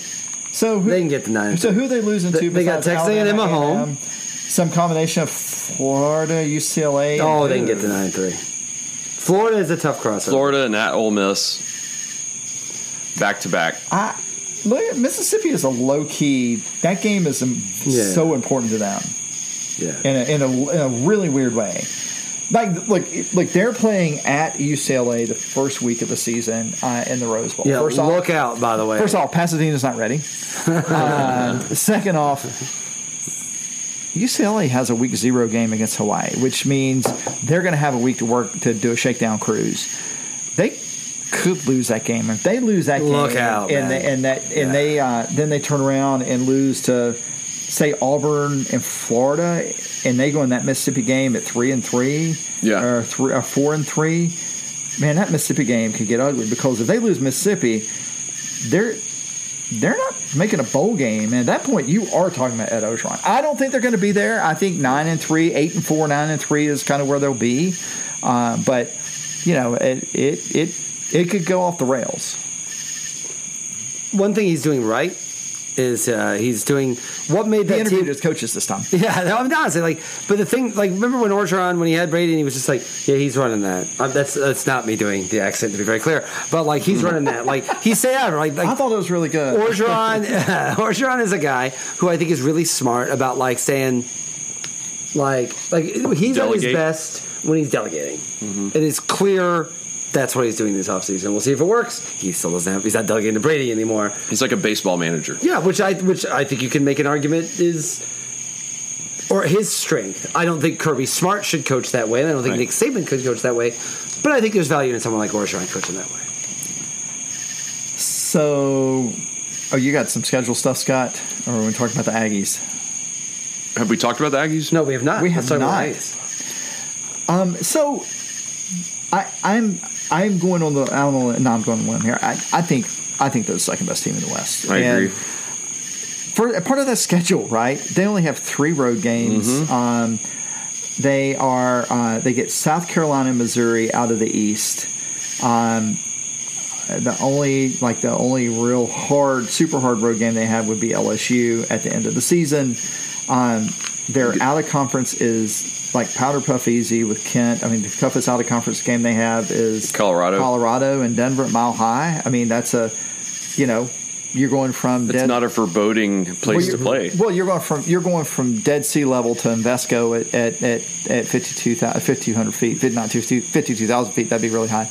so who, They can get to nine. And so three. who are they losing to They- they got besides Texas A&M at home. A&M? some combination of Florida UCLA Oh, they can get to nine and three. Florida is a tough crossover. Florida and at Ole Miss. Back to back. I, look, Mississippi is a low key that game is um, Yeah. so important to them Yeah. in a, in a, in a really weird way. Like, look, like they're playing at UCLA the first week of the season uh, in the Rose Bowl. Yeah, first look off, out, by the way. first off, Pasadena's not ready. uh, second off, UCLA has a week zero game against Hawaii, which means they're going to have a week to work to do a shakedown cruise. They could lose that game. If they lose that game, Look out, and they, and that Yeah. they uh, then they turn around and lose to say Auburn and Florida, and they go in that Mississippi game at three and three, Yeah. or three or four and three. Man, that Mississippi game could get ugly because if they lose Mississippi, they're they're not making a bowl game. And at that point, you are talking about Ed Orgeron. I don't think they're going to be there. I think nine and three, eight and four, nine and three is kind of where they'll be. Uh, but you know, it it it it could go off the rails. One thing he's doing right is uh, he's doing what made He that interviewed team. his coaches this time. Yeah, no, I'm not honestly like, but the thing, like, remember when Orgeron when he had Brady and he was just like, yeah, he's running that. Um, that's that's not me doing the accent to be very clear, but like he's running that. Like he said, yeah, like, like I thought it was really good. Orgeron, Orgeron is a guy who I think is really smart about like saying, like, like he's at his best when he's delegating. and It is clear that's what he's doing this offseason. We'll see if it works. He still doesn't have. He's not delegating to Brady anymore. He's like a baseball manager. Yeah, which I which I think you can make an argument is. Or his strength. I don't think Kirby Smart should coach that way, and I don't think Right. Nick Saban could coach that way. But I think there's value in someone like Orgeron coaching that way. So, oh, you got some schedule stuff, Scott? Or are we talking about the Aggies? Have we talked about the Aggies? No, we have not. We Let's have talk about not. Aggies. Um, so I, I'm I'm going on the I don't know. No, I'm going on the limb here. I, I think I think they're the second best team in the West. I And agree. For part of that schedule, right? They only have three road games. Mm-hmm. Um, they are uh, they get South Carolina and Missouri out of the East. Um, the only like the only real hard, super hard road game they have would be LSU at the end of the season. Um, their out of conference is like powder puff easy with Kent. I mean, the toughest out of conference game they have is Colorado. Colorado and Denver at Mile High. I mean, that's a you know you're going from It's dead, not a foreboding place to well, play. you're- Well, you're going from you're going from dead sea level to Invesco at at at, at 52,000 5,200 feet, 50 not 52,000 feet. That'd be really high.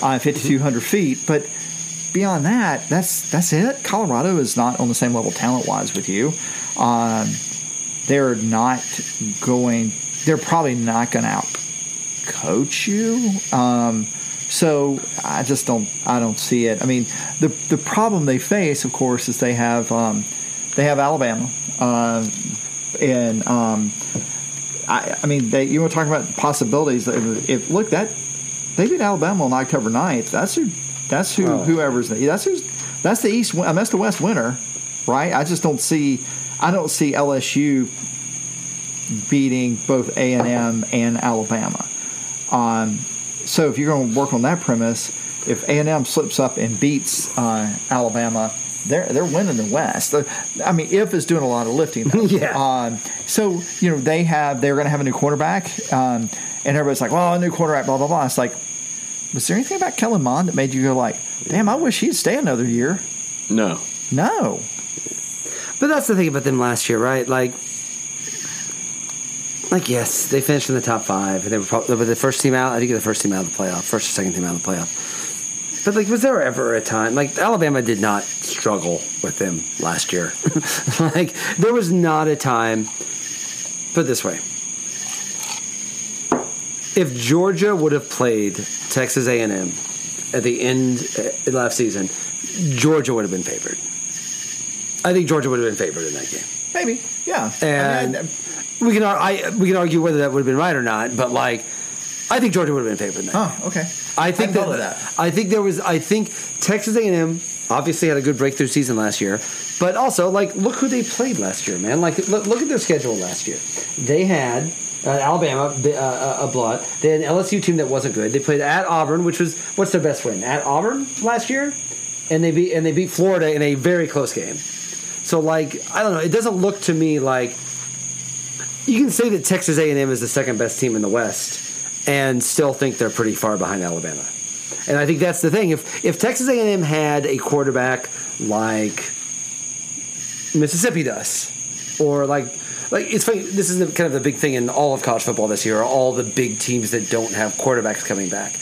Uh, 5,200 feet, but beyond that, that's that's it. Colorado is not on the same level talent wise with you. Um, they're not going. They're probably not going to out coach you. Um, so I just don't. I don't see it. I mean, the the problem they face, of course, is they have um, they have Alabama, uh, and um, I, I mean, they, you were talking about possibilities. If, if look that they beat Alabama on October 9th. That's who. That's who. Oh. Whoever's that's who's. That's the East. That's the West winner, right? I just don't see. I don't see LSU beating both A and M and Alabama. Um, so if you're going to work on that premise, if A and M slips up and beats uh, Alabama, they're they're winning the West. I mean, if is doing a lot of lifting. Yeah. Um, so you know they have they're going to have a new quarterback, um, and everybody's like, "Well, a new quarterback." Blah blah blah. It's like, was there anything about Kellen Mond that made you go like, "Damn, I wish he'd stay another year"? No. No. But that's the thing about them last year, right? Like, like yes, they finished in the top five, and they were, probably, they were the first team out. I think the first team out of the playoff, first or second team out of the playoff. But like, was there ever a time like Alabama did not struggle with them last year? like, there was not a time. Put it this way: if Georgia would have played Texas A and M at the end uh, last season, Georgia would have been favored. I think Georgia would have been favored in that game. Maybe. Yeah. And I mean, we can I we can argue whether that would have been right or not, but like I think Georgia would have been favored in that. oh, okay. I think that, that. I think there was I think Texas A&M obviously had a good breakthrough season last year, but also like look who they played last year, man. Like look, look at their schedule last year. They had uh, Alabama, uh, uh, a blot. They had an LSU team that wasn't good. They played at Auburn, which was what's their best win at Auburn last year, and they beat and they beat Florida in a very close game. So like I don't know, it doesn't look to me like you can say that Texas A&M is the second best team in the West and still think they're pretty far behind Alabama. And I think that's the thing. If if Texas A&M had a quarterback like Mississippi does, or like like it's funny. This is kind of the big thing in all of college football this year. All the big teams that don't have quarterbacks coming back.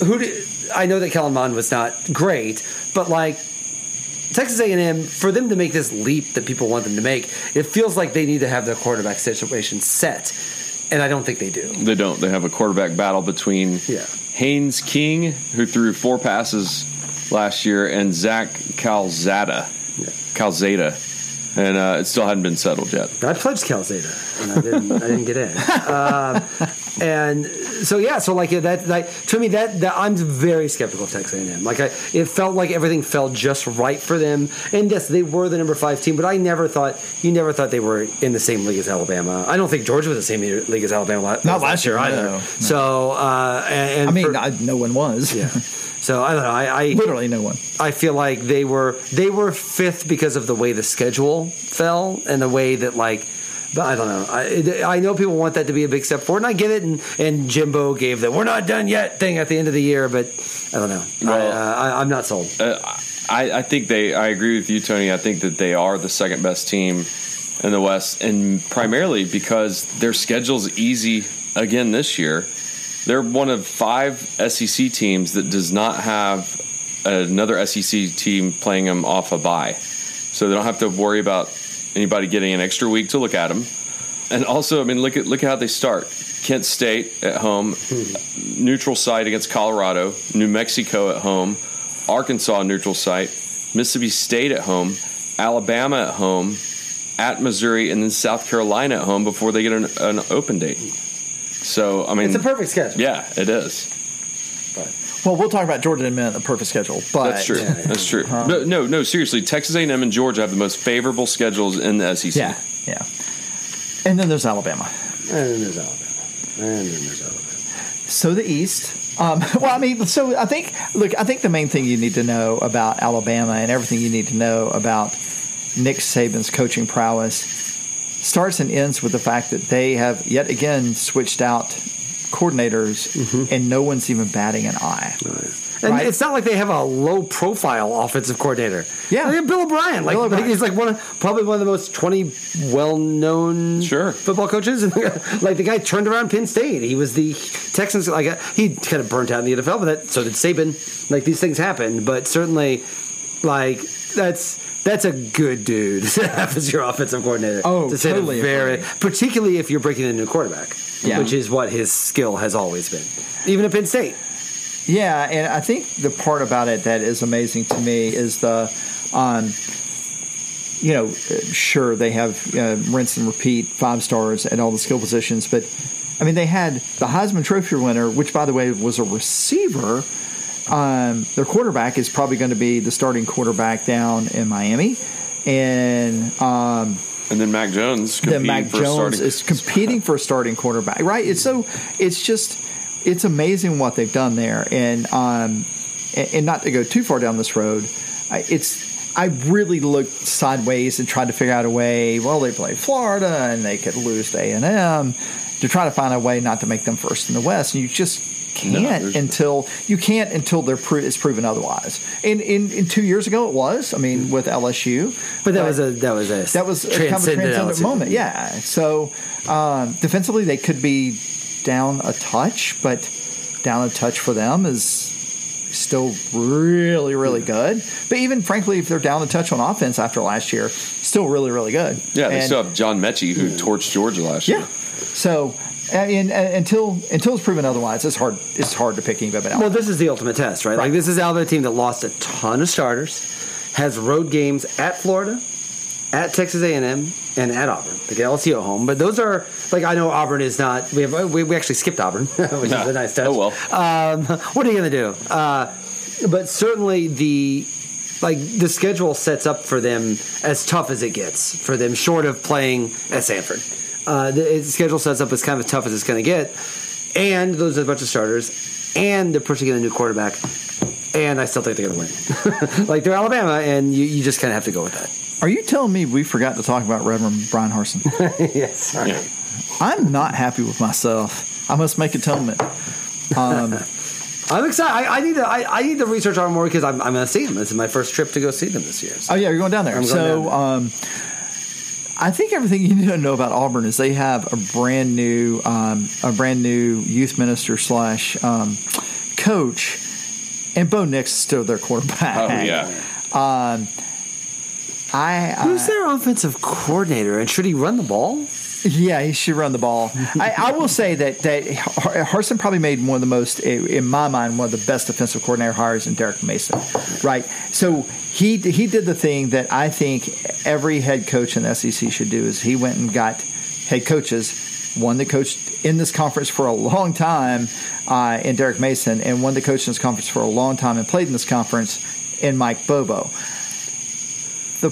Who do, I know that Kellen Mond was not great, but like Texas A&M for them to make this leap that people want them to make, it feels like they need to have their quarterback situation set, and I don't think they do. They don't. They have a quarterback battle between Yeah. Haynes King, who threw four passes last year, and Zach Calzada. Calzada. And uh, it still hadn't been settled yet. I pledged Cal Zeta, and I didn't. I didn't get in. Um, and so yeah, so like that, like to me, that, that I'm very skeptical of Texas A&M. Like I, it felt like everything felt just right for them. And yes, they were the number five team, but I never thought you never thought they were in the same league as Alabama. I don't think Georgia was the same league as Alabama. Not last year, either. no, no. So uh, and, and I mean, for- I, no one was. yeah. So I don't know. I, I Literally no one. I feel like they were they were fifth because of the way the schedule fell and the way that like. But I don't know. I, I know people want that to be a big step forward, and I get it. And, and Jimbo gave the "we're not done yet" thing at the end of the year, but I don't know. I, Well- uh, I, I'm not sold. Uh, I, I think they. I agree with you, Tony. I think that they are the second best team in the West, and primarily because their schedule's easy again this year. They're one of five SEC teams that does not have another SEC team playing them off a bye, so they don't have to worry about anybody getting an extra week to look at them. And also, I mean, look at look at how they start. Kent State at home, neutral site against Colorado, New Mexico at home, Arkansas neutral site, Mississippi State at home, Alabama at home, at Missouri, and then South Carolina at home before they get an, an open date. So, I mean, It's a perfect schedule. yeah, it is. But. Well, we'll talk about Georgia in a minute. The perfect schedule, but That's true. That's true. But no, no, seriously, Texas A&M and Georgia have the most favorable schedules in the SEC. Yeah, yeah. And then there's Alabama. And then there's Alabama. And then there's Alabama. So the East. Um, well, I mean, so I think, look, I think the main thing you need to know about Alabama and everything you need to know about Nick Saban's coaching prowess starts and ends with the fact that they have yet again switched out coordinators and no one's even batting an eye. And Right. it's not like they have a low profile offensive coordinator. Yeah. They have Bill O'Brien. Like, Bill O'Brien. he's like one of, probably one of the most 20 well known Sure. football coaches. like the guy turned around Penn State. He was the Texans. Like uh, he kind of burnt out in the NFL, but that, so did Saban. Like these things happen, but certainly, like that's. That's a good dude to have as your offensive coordinator. Oh, to totally very, particularly if you're breaking in a new quarterback, Yeah. which is what his skill has always been, even at Penn State. Yeah, and I think the part about it that is amazing to me is the, um, you know, sure they have uh, rinse and repeat five stars at all the skill positions, but I mean they had the Heisman Trophy winner, which by the way was a receiver. Um, their quarterback is probably going to be the starting quarterback down in Miami, and um, And then Mac Jones competing Mac for Jones starting. is competing for a starting quarterback, right? It's so it's just it's amazing what they've done there, and um, and, not to go too far down this road, I, it's I really looked sideways and tried to figure out a way. Well, they play Florida, and they could lose to A and M to try to find a way not to make them first in the West. And you just can't there's- until you can't until they're pro- it's proven otherwise. And in, in two years ago, it was. I mean, with LSU, But that was a that was a that was a kind of a transcendent transcendent LSU. moment. Yeah. So um, defensively, they could be down a touch, but down a touch for them is still really, really good. But even frankly, if they're down a touch on offense after last year, still really, really good. yeah, they And- still have John Metchie who torched Georgia last yeah. year. So. And, and until until it's proven otherwise, it's hard. It's hard to pick anybody out. Well, this is the ultimate test, right? Like this is Alabama team that lost a ton of starters, has road games at Florida, at Texas A and M, and at Auburn. They get LSU at home, but those are like I know Auburn is not. We have we, we actually skipped Auburn, which is a nice touch. Oh, well. Um, what are you going to do? Uh, but certainly the like the schedule sets up for them as tough as it gets for them, short of playing at Sanford. Uh, the the schedule sets up as kind of as tough as it's going to get, and those are a bunch of starters, and they're pushing in a new quarterback, and I still think they're going to win. like they're Alabama, and you, you just kind of have to go with that. Are you telling me we forgot to talk about Reverend Bryan Harsin? yes, sorry. Yeah. I'm not happy with myself. I must make atonement. Um, I'm excited. I, I need to. I, I need to research on more because I'm, I'm going to see them. This is my first trip to go see them this year. So. Oh yeah, you're going down there. I'm going so down there. Um, I think everything you need to know about Auburn is they have a brand new, um, a brand new youth minister slash um, coach, and Bo Nix is still their quarterback. Oh yeah. Um, I Who's their offensive coordinator, and should he run the ball? Yeah, he should run the ball. I, I will say that that Harsin probably made one of the most, in my mind, one of the best defensive coordinator hires in Derek Mason. Right. So he he did the thing that I think every head coach in the SEC should do is he went and got head coaches, one that coached in this conference for a long time, uh, in Derek Mason, and one that coached in this conference for a long time and played in this conference, in Mike Bobo the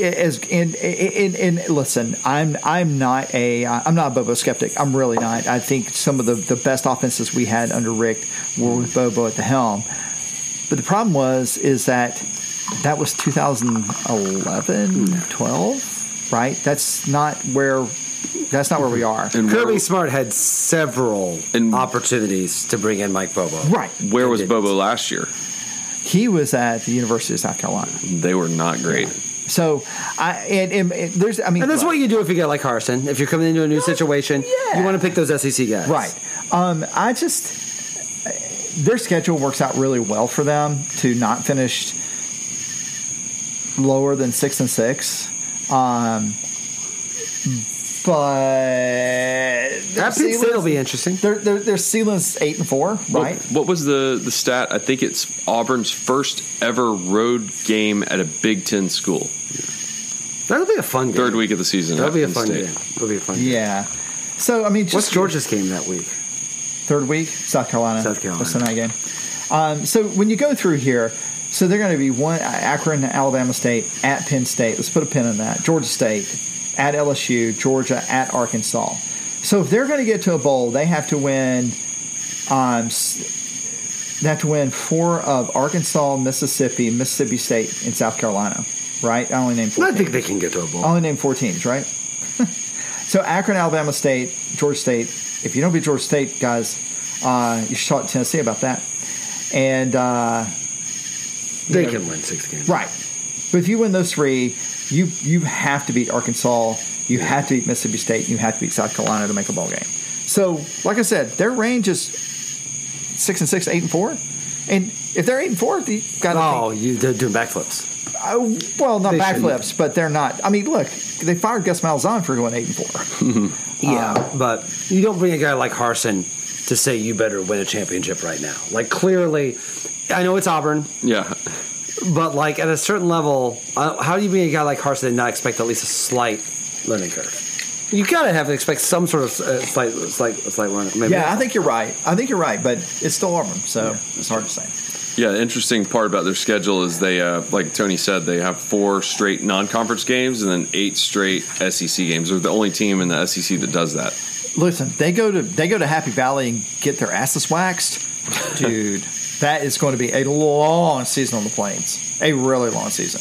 as and, and, and listen, I'm I'm not a I'm not a Bobo skeptic. I'm really not. I think some of the, the best offenses we had under Rick were with Bobo at the helm. But the problem was is that that was 2011, 12, right? That's not where that's not where we are. And Kirby where, Smart had several And- opportunities to bring in Mike Bobo. Right. where was didn't. Bobo last year? He was at the University of South Carolina. They were not great. So I and, there's I mean And that's what you do if you get like Carson. If you're coming into a new situation, yeah. you want to pick those SEC guys. Right. Um, I just their schedule works out really well for them to not finish lower than six and six. Um, but At Penn State will be interesting. Their, their, their ceiling's eight and four, right? What, what was the the stat? I think it's Auburn's first ever road game at a Big Ten school. That'll be a fun game. Third week of the season. That'll be a fun State. game. That'll be a fun game. Yeah. So I mean, just What's Georgia's game that week? third week, South Carolina. South Carolina. That's the night game. Um, so when you go through here, so they're going to be one Akron, Alabama State, at Penn State. Let's put a pin in that. Georgia State, at LSU, Georgia, at Arkansas. So if they're going to get to a bowl, they have to win. Um, they have to win four of Arkansas, Mississippi, Mississippi State, and South Carolina. Right? I only named four. I teams. think they can get to a bowl. I only named four teams. Right? so Akron, Alabama State, Georgia State. If you don't beat Georgia State, guys, uh, you should talk to Tennessee about that. And uh, they know, can win six games. Right. But if you win those three, you you have to beat Arkansas, you have to beat Mississippi State, you have to beat South Carolina to make a ball game. So, like I said, their range is six and six, eight and four. And if they're eight and four, you got to Oh, you, they're doing backflips. Oh, well, not backflips, but they're not. I mean, look, they fired Gus Malzahn for going eight and four. Mm-hmm. Um, yeah, but you don't bring a guy like Harsin to say you better win a championship right now. Like clearly, I know it's Auburn, Yeah. But like at a certain level, uh, how do you bring a guy like Harsin and not expect at least a slight learning curve? You gotta have to expect some sort of uh, slight, slight, slight learning. Maybe Yeah, I think you're right. I think you're right, but it's still Auburn, so it's hard to say. Yeah, the interesting part about their schedule is they, uh, like Tony said, they have four straight non-conference games and then eight straight SEC games. They're the only team in the SEC that does that. Listen, they go to they go to Happy Valley and get their asses waxed, dude. That is going to be a long season on the plains. A really long season.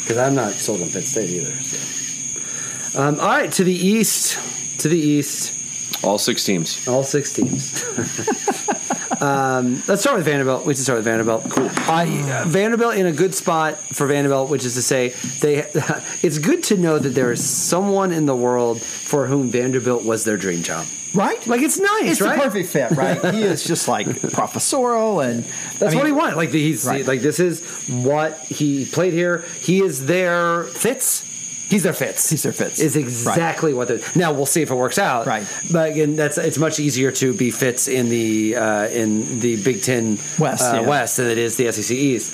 because I'm not sold on Penn State either. So. Um, all right, to the east, to the east, All six teams. all six teams. um, let's start with Vanderbilt. We should start with Vanderbilt. Cool. I, uh, Vanderbilt in a good spot for Vanderbilt, which is to say, they. it's good to know that there is someone in the world for whom Vanderbilt was their dream job. Right? Like it's nice, it's right? the perfect fit, right? he is just like professorial and That's I mean, what he wanted. Like he's Right. like this is what he played here. He is their Fitz. He's their Fitz. He's their Fitz. Is exactly what they're. Now we'll see if it works out. Right. But again, that's it's much easier to be Fitz in the uh, in the Big Ten West, uh, yeah. West than it is the SEC East.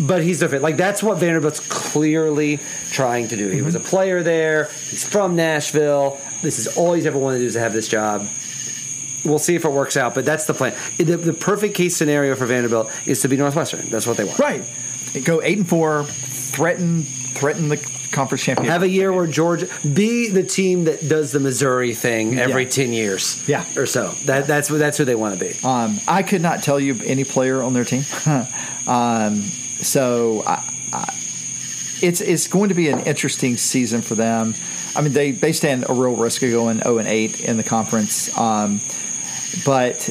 But he's their fit. Like that's what Vanderbilt's clearly trying to do. He was Mm-hmm. a player there. He's from Nashville. This is all he's ever wanted to do is to have this job. We'll see if it works out, but that's the plan. The, the perfect case scenario for Vanderbilt is to be Northwestern. That's what they want. right. Go eight and four, threaten threaten the conference championship. Have a year where Georgia be the team that does the Missouri thing every Yeah. ten years, Yeah. or so. That, that's what- that's who they want to be. Um, I could not tell you any player on their team. um, so I, I, it's it's going to be an interesting season for them. I mean, they, they stand a real risk of going zero and eight in the conference. Um, but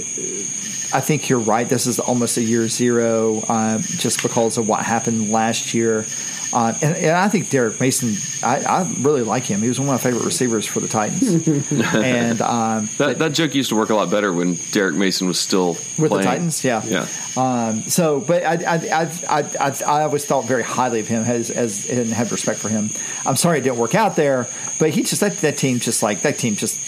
I think you're right. This is almost a year zero, um, just because of what happened last year. Uh, and, and I think Derek Mason, I, I really like him. He was one of my favorite receivers for the Titans. and um, That, that joke used to work a lot better when Derek Mason was still with the. Titans, yeah, Yeah. Um, so, but I, I, I, I, always thought very highly of him as, as and had respect for him. I'm sorry it didn't work out there, but he just that that team just like that team just.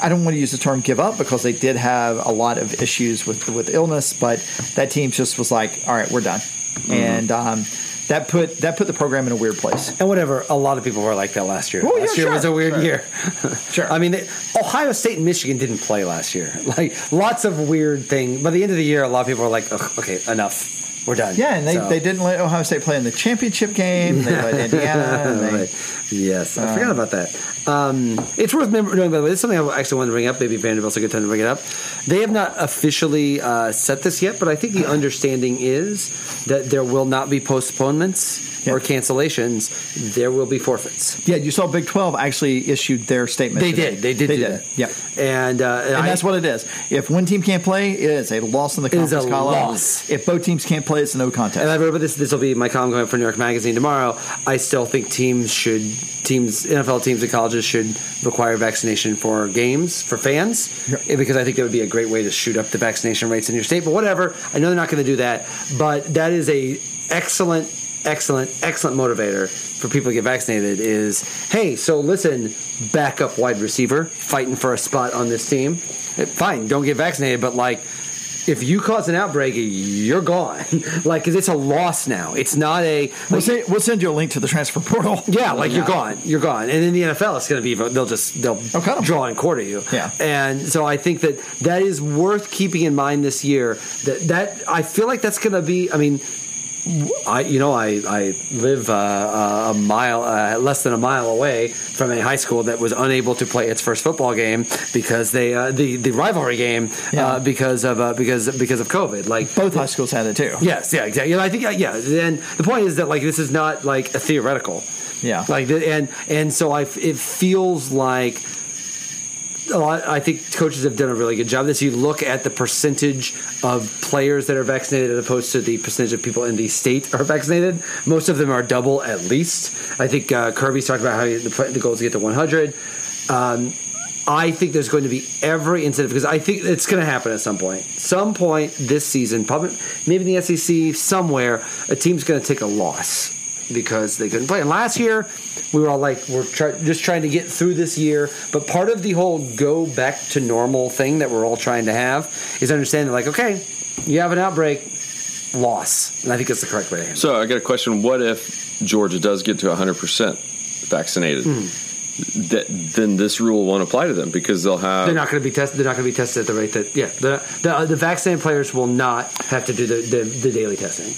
I don't want to use the term give up because they did have a lot of issues with with illness, but that team just was like, all right, we're done, and um, that put that put the program in a weird place. And whatever, a lot of people were like that last year. Oh, last yeah, year sure. was a weird Sure. year. Sure. I mean, they, Ohio State and Michigan didn't play last year. Like lots of weird thing. By the end of the year, a lot of people were like, "Okay, enough. We're done." Yeah, and they, So- they didn't let Ohio State play in the championship game. They let Indiana. and they, Right. Yes, I forgot uh, about that. Um, it's worth knowing, by the way. This is something I actually wanted to bring up. Maybe Vanderbilt's a good time to bring it up. They have not officially uh, set this yet, but I think the understanding is that there will not be postponements Yeah. or cancellations. There will be forfeits. Yeah, you saw Big Twelve actually issued their statement. They today. did. They did They did. that. Yep. And, uh, And I- that's what it is. If one team can't play, it is a loss in the conference a column. loss. If both teams can't play, it's a no contest. And I wrote about this. This will be my column going up for New York Magazine tomorrow. I still think teams should teams NFL teams and colleges should require vaccination for games for fans Yeah. because I think that would be a great way to shoot up the vaccination rates in your state. But whatever, I know they're not going to do that. But that is a excellent, excellent, excellent motivator for people to get vaccinated. Is hey, so listen, backup wide receiver fighting for a spot on this team. Fine, don't get vaccinated, but like if you cause an outbreak, you're gone. like, because it's a loss now. It's not a. we'll, Like, say, we'll send you a link to the transfer portal. yeah, like you're gone. You're gone. And in the NFL, it's going to be they'll just they'll 'em. draw and quarter you. Yeah. And so I think that that is worth keeping in mind this year. That that I feel like that's going to be. I mean, I, you know, I, I live uh, a mile, uh, less than a mile away from a high school that was unable to play its first football game because they, uh, the, the rivalry game, Yeah. uh, because of, uh, because, because of COVID. Like Both high schools had it too. Yes, yeah, exactly. I think, yeah, and the point is that like this is not like a theoretical. Yeah. Like, and and so I, it feels like. Lot- I think coaches have done a really good job. This you look at the percentage of players that are vaccinated, as opposed to the percentage of people in the state are vaccinated. Most of them are double at least. I think uh, Kirby's talked about how the, the goal is to get to 100. Um, I think there's going to be every incentive because I think it's going to happen at some point. Some point this season, probably maybe in the SEC somewhere, a team's going to take a loss because they couldn't play. And last year, we were all like, we're try- just trying to get through this year. But part of the whole go back to normal thing that we're all trying to have is understanding, like, okay, you have an outbreak, loss, and I think that's the correct way to handle. it. So I got a question. What if Georgia does get to 100% vaccinated? Hmm. That, then this rule won't apply to them because they'll have. They're not going to be tested. They're not going to be tested at the rate that yeah. The the, uh, the vaccinated players will not have to do the, the, the daily testing.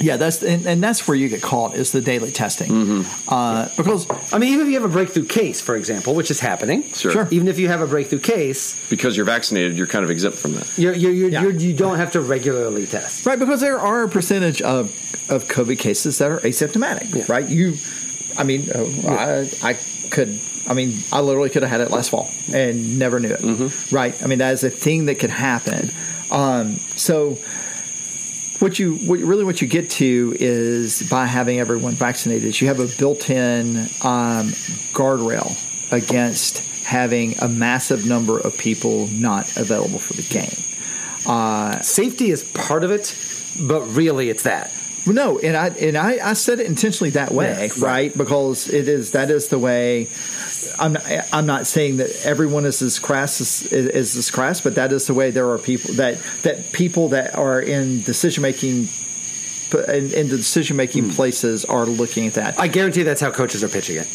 Yeah, that's and, and that's where you get caught is the daily testing. Mm-hmm. Uh, because I mean, even if you have a breakthrough case, for example, which is happening, Sure. Sure. Even if you have a breakthrough case, because you're vaccinated, you're kind of exempt from that. you're, you're, you're, Yeah. you're, you don't have to regularly test. right, because there are a percentage of of COVID cases that are asymptomatic. Yeah. Right, you, I mean, uh, I, I could. I mean, I literally could have had it last fall and never knew it. Mm-hmm. Right. I mean, that is a thing that could happen. Um, so, what you what, really what you get to is by having everyone vaccinated, you have a built-in um, guardrail against having a massive number of people not available for the game. Safety is part of it, but really, it's that. No, and I and I, I said it intentionally that way, Yeah, right. right. Because it is that is the way. I'm not, I'm not saying that everyone is as crass as, is as crass, but that is the way there are people that that people that are in decision making in, in the decision making hmm. places are looking at that. I guarantee that's how coaches are pitching it.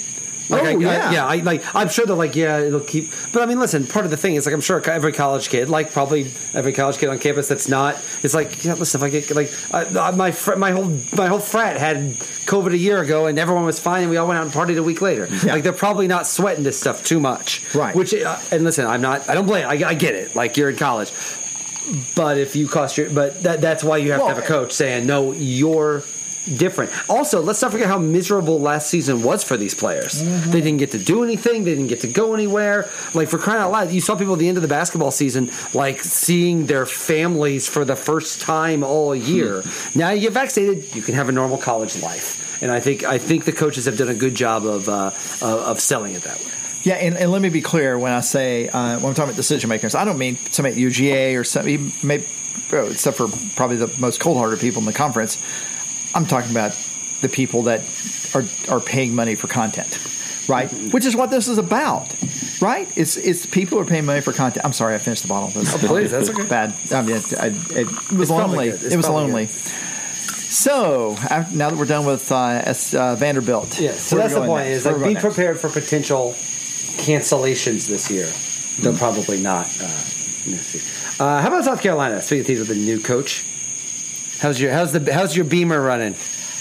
Like, Oh, I, yeah. I, yeah. I like. I'm sure they're like, yeah, it'll keep. But I mean, listen. Part of the thing is like, I'm sure every college kid, like probably every college kid on campus that's not, it's like, yeah, listen. If I get like, uh, my fr- my whole my whole frat had COVID a year ago, and everyone was fine, and we all went out and partied a week later. Yeah. Like they're probably not sweating this stuff too much, Right. Which uh, and listen, I'm not. I don't blame. I, I get it. Like you're in college. But if you cost your, but that, that's why you have to have a coach saying, no, you're different. Also, let's not forget how miserable last season was for these players. They didn't get to do anything. They didn't get to go anywhere. Like for crying out loud, you saw people at the end of the basketball season, like seeing their families for the first time all year. Now you get vaccinated, you can have a normal college life. And I think I think the coaches have done a good job of uh, of selling it that way. Yeah, and, and let me be clear when I say uh, when I'm talking about decision makers, I don't mean somebody at UGA or some, maybe, oh, except for probably the most cold-hearted people in the conference. I'm talking about the people that are are paying money for content, right? Which is what this is about, right? It's it's people who are paying money for content. I'm sorry, I finished the bottle. That's, Oh, please, that's okay. Bad. I mean, it, I, it was lonely. It was lonely. So af- now that we're done with uh, uh, Vanderbilt, Yeah, so that's the point. next? Is like be next? prepared for potential cancellations this year. They'll probably not. Uh. Uh, how about South Carolina? Speaking of teams with a new coach, how's your how's the how's your Beamer running?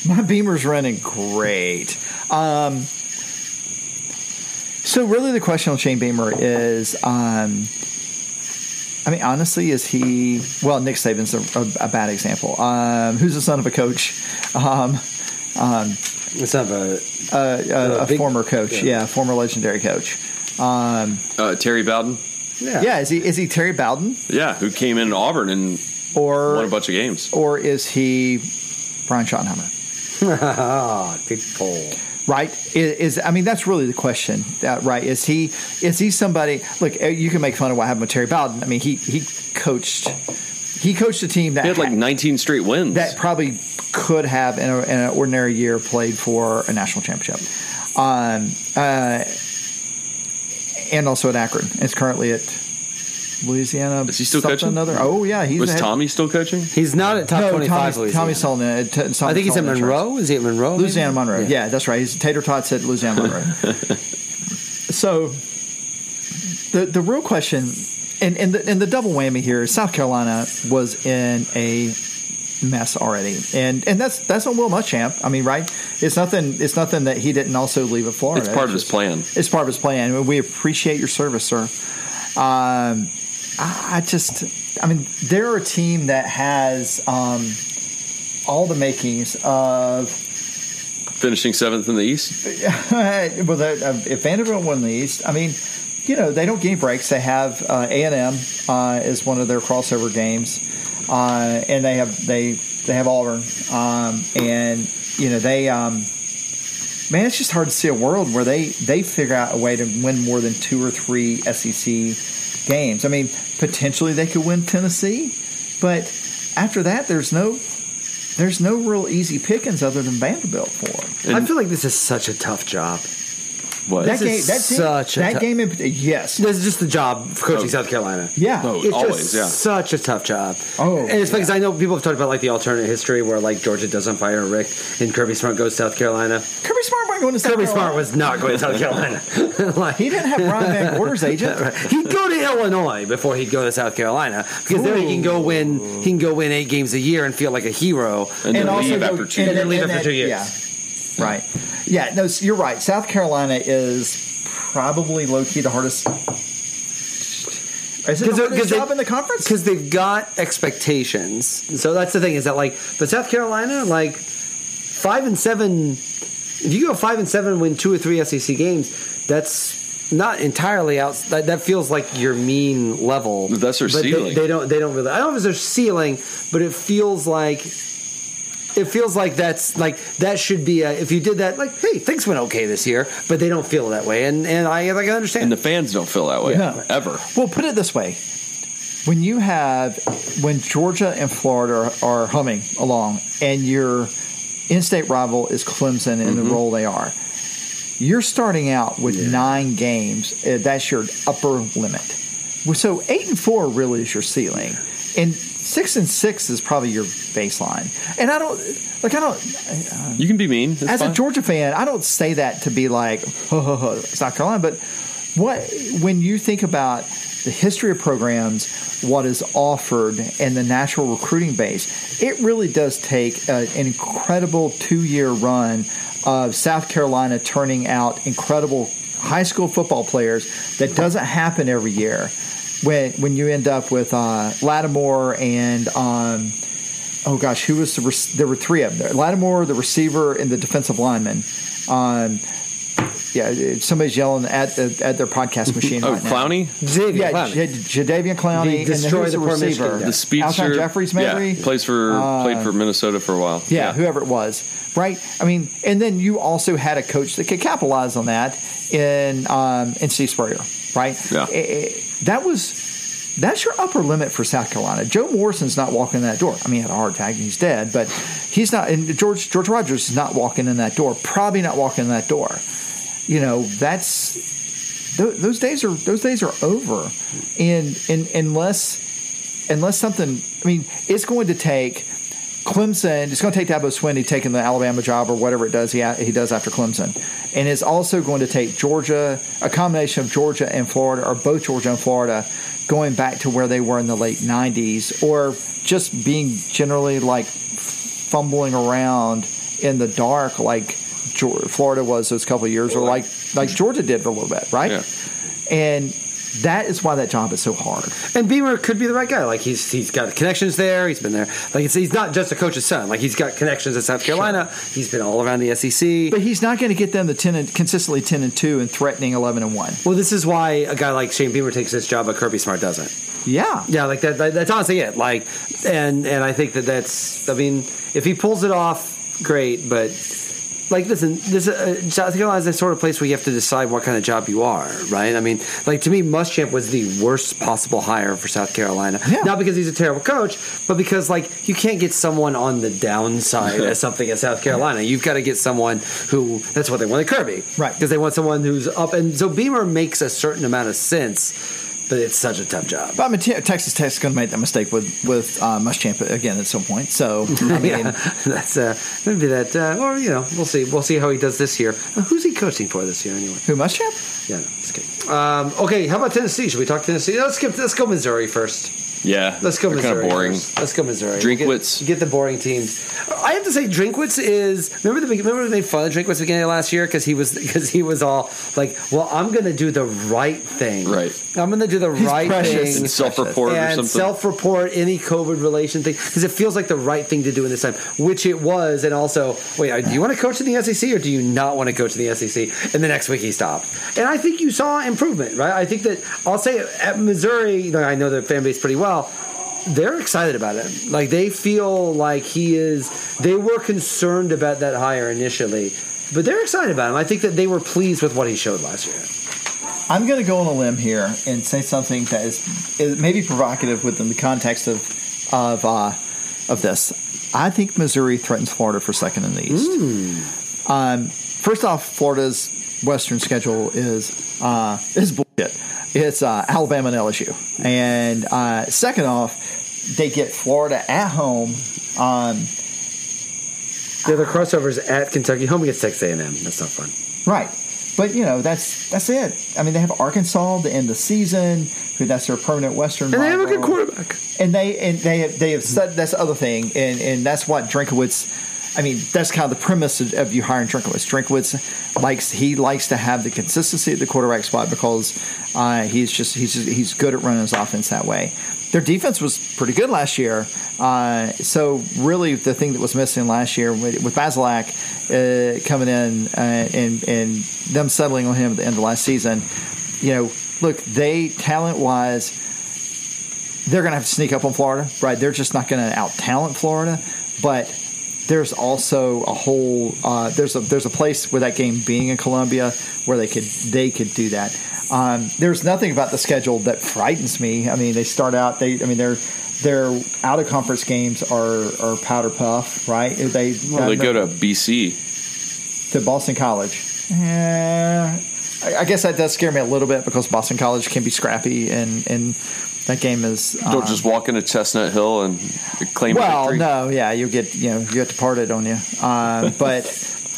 My Beamer's running great. Um, so really, the question on Shane Beamer is, um, I mean, honestly, is he? Well, Nick Saban's a, a, a bad example. Um, who's the son of a coach? Um, It's not a a, a, a big- former coach, yeah. yeah, former legendary coach. Um, Uh, Terry Bowden, yeah. yeah, is he is he Terry Bowden yeah, who came in Auburn and or won a bunch of games. or is he Brian Schottenheimer? Ah, good poll. right is, is i mean that's really the question uh, right is he is he somebody look uh, you can make fun of what happened with terry bowden i mean he he coached he coached a team that He had like had- 19 straight wins. that probably could have in, a, in an ordinary year played for a national championship um uh and also at akron it's currently at louisiana Is he still something coaching? Another, oh yeah he's Was Tommy still coaching? He's not at top no, twenty five. Tommy, Tommy Sullivan. uh, T- Tommy I think he's at Monroe. Is he at Monroe? maybe? Louisiana Monroe. Yeah. that's right. He's Tater Tots at Louisiana Monroe. so the the real question and and the, and the double whammy here is South Carolina was in a mess already, and and that's that's on Will Muschamp. I mean, right? It's nothing. It's nothing that he didn't also leave at Florida. It's part of his plan. It's part of his plan. We appreciate your service, sir. Um, I just, I mean, they're a team that has um, all the makings of Finishing seventh in the East. well, the, uh, if Vanderbilt won the East, I mean, you know, they don't get any breaks. They have uh, A and M uh, is one of their crossover games, uh, and they have they they have Auburn, um, and you know they. Um, Man, it's just hard to see a world where they, they figure out a way to win more than two or three SEC games. I mean, potentially they could win Tennessee, but after that, there's no there's no real easy pickings other than Vanderbilt for them. I feel like this is such a tough job. What? That game, that team, such a that tou- game, in, yes, This is just the job of coaching Oh. South Carolina. yeah. Oh, It's Always, just yeah. such a tough job. Oh, and it's because yeah. I know people have talked about like the alternate history where like Georgia doesn't fire Rick and Kirby Smart goes to South Carolina. Kirby Smart wasn't going to South Kirby Carolina. Smart was not going to South Carolina. like, He didn't have Brian VanGorder's agent. He'd go to Illinois before he'd go to South Carolina because there he can go win. He can go win eight games a year and feel like a hero. and then leave go- after two. and then years. leave after two years. Yeah, right. Yeah, no, so you're right. South Carolina is probably low key the hardest. Is it the hardest job in the conference? because they've got expectations. So that's the thing is that like, but South Carolina like five and seven. If you go five and seven, win two or three SEC games, that's not entirely out. That, that feels like your mean level. That's their But they- ceiling. They, don't. They don't really. I don't know if it's their ceiling, but it feels like. It feels like that's like that should be a, if you did that like hey things went okay this year but they don't feel that way and and I like I understand and the fans don't feel that way Yeah. ever. Well, put it this way: when you have when Georgia and Florida are, are humming along, and your in-state rival is Clemson in the role they are, you're starting out with nine games. Uh, that's your upper limit. So eight and four really is your ceiling, and six and six is probably your baseline. And I don't like I don't You can be mean. It's as fine. a Georgia fan, I don't say that to be like, ho, ho, ho, South Carolina, but what when you think about the history of programs, what is offered, and the natural recruiting base, it really does take a, an incredible two year run of South Carolina turning out incredible high school football players that doesn't happen every year. When when you end up with uh, Lattimore and um, oh gosh, who was the rec- there were three of them. There. Lattimore, the receiver, and the defensive lineman. Um, yeah, somebody's yelling at the, at their podcast machine oh, right now. Clowney, Xavier Yeah, Clowney. J- Jadeveon Clowney, The and destroy who's the the receiver? The speedster. Alshon Jeffries, maybe. Yeah, plays for played for Minnesota for a while. Yeah, whoever it was, right? I mean, and then you also had a coach that could capitalize on that in um, in Steve Spurrier, right? Yeah. Eh, eh, that was that's your upper limit for South Carolina. Joe Morrison's not walking in that door. I mean, he had a heart attack and he's dead, but he's not. And George George Rogers is not walking in that door. Probably not walking in that door. You know, that's tho- those days are those days are over, and and unless unless something, I mean, it's going to take Clemson. It's going to take Dabo Swinney taking the Alabama job or whatever it does he he does after Clemson, and is also going to take Georgia, a combination of Georgia and Florida, or both Georgia and Florida, going back to where they were in the late '90s, or just being generally like fumbling around in the dark, like Florida was those couple of years, or like like Georgia did for a little bit, right? Yeah. And that is why that job is so hard. And Beamer could be the right guy. Like he's he's got connections there. He's been there. Like it's, he's not just a coach's son. Like he's got connections at South Carolina. He's been all around the SEC. But he's not going to get them the ten and, consistently ten and two and threatening eleven and one. well, this is why a guy like Shane Beamer takes this job, but Kirby Smart doesn't. Yeah, Yeah, like that, that. That's honestly it. Like, and and I think that that's. I mean, if he pulls it off, great. But like, listen, this uh, South Carolina is the sort of place where you have to decide what kind of job you are, right? I mean, like to me, Muschamp was the worst possible hire for South Carolina. Yeah. Not because he's a terrible coach, but because like you can't get someone on the downside as something at South Carolina. You've got to get someone who. That's what they wanted Kirby, Right. Because they want someone who's up, and so Beamer makes a certain amount of sense. But it's such a tough job. but I mean, Te- Texas Tech's going to make that mistake with with uh, Muschamp again at some point. So I mean, yeah, that's uh, maybe that. Uh, or you know, we'll see. We'll see how he does this year. Uh, who's he coaching for this year anyway? who Muschamp? Yeah, no, just kidding. Um, okay, how about Tennessee? Should we talk Tennessee? Let's skip. Let's go Missouri first. Yeah, Let's go Missouri. Kind of boring. first. Let's go Missouri. Drinkwitz. Get, get the boring teams. I have to say, Drinkwitz is. Remember the remember we made fun of Drinkwitz at the beginning of last year because he was because he was all like, "Well, I'm going to do the right thing. Right. I'm going to do the He's right precious. thing." And self-report or and something. self-report any COVID relation thing because it feels like the right thing to do in this time, which it was. And also, wait, uh, do you want to coach in the SEC or do you not want to coach in the SEC? And the next week he stopped, and I think you saw improvement, right? I think that I'll say at Missouri, you know, I know their fan base pretty well. They're excited about it. Like they feel like he is. They were concerned about that hire initially, but they're excited about him. I think that they were pleased with what he showed last year. I'm going to go on a limb here and say something that is, is maybe provocative within the context of of uh, of this. I think Missouri threatens Florida for second in the East. Um, first off, Florida's Western schedule is uh, is bullshit. It's uh, Alabama and LSU, and uh, second off, they get Florida at home. Um, The other crossovers at Kentucky, home against Texas A&M. That's not fun. Right. But you know that's that's it. I mean, they have Arkansas to end the season. Who that's their permanent Western. And they have a good quarterback. And they and they have they have said that's the other thing, and and that's what Drinkwitz. I mean, that's kind of the premise of, you hiring Drinkwitz. Drinkwitz likes he likes to have the consistency at the quarterback spot because uh, he's just he's just, he's good at running his offense that way. Their defense was pretty good last year, uh, so really the thing that was missing last year with, with Bazelak uh, coming in uh, and and them settling on him at the end of last season, you know, look they talent wise they're going to have to sneak up on Florida, right? They're just not going to out talent Florida, but there's also a whole uh, there's a there's a place where that game being in Columbia where they could they could do that. Um, there's nothing about the schedule that frightens me. I mean, they start out they I mean they're their out of conference games are are powder puff, right? They Well, they go to BC. to Boston College. Yeah, I, I guess that does scare me a little bit because Boston College can be scrappy and and that game is Don't um, just walk into Chestnut Hill and claim well, victory. no, yeah, you get you know you get departed on you, uh, but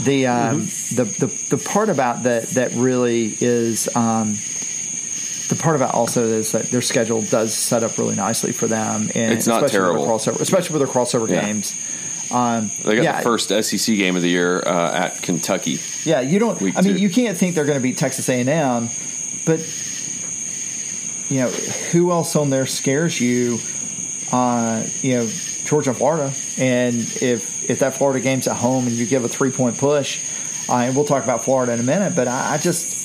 the, um, the the the part about that that really is um, the part about also is that their schedule does set up really nicely for them, and It's not especially terrible. with their crossover, especially with their crossover Yeah. games. Um, They got yeah, the first SEC game of the year uh, at Kentucky. Yeah, you don't. I mean, two. you can't think they're going to beat Texas A and M, but you know who else on there scares you? Uh, you know, Georgia, and Florida, and if if that Florida game's at home and you give a three point push, uh, and we'll talk about Florida in a minute, but I, I just.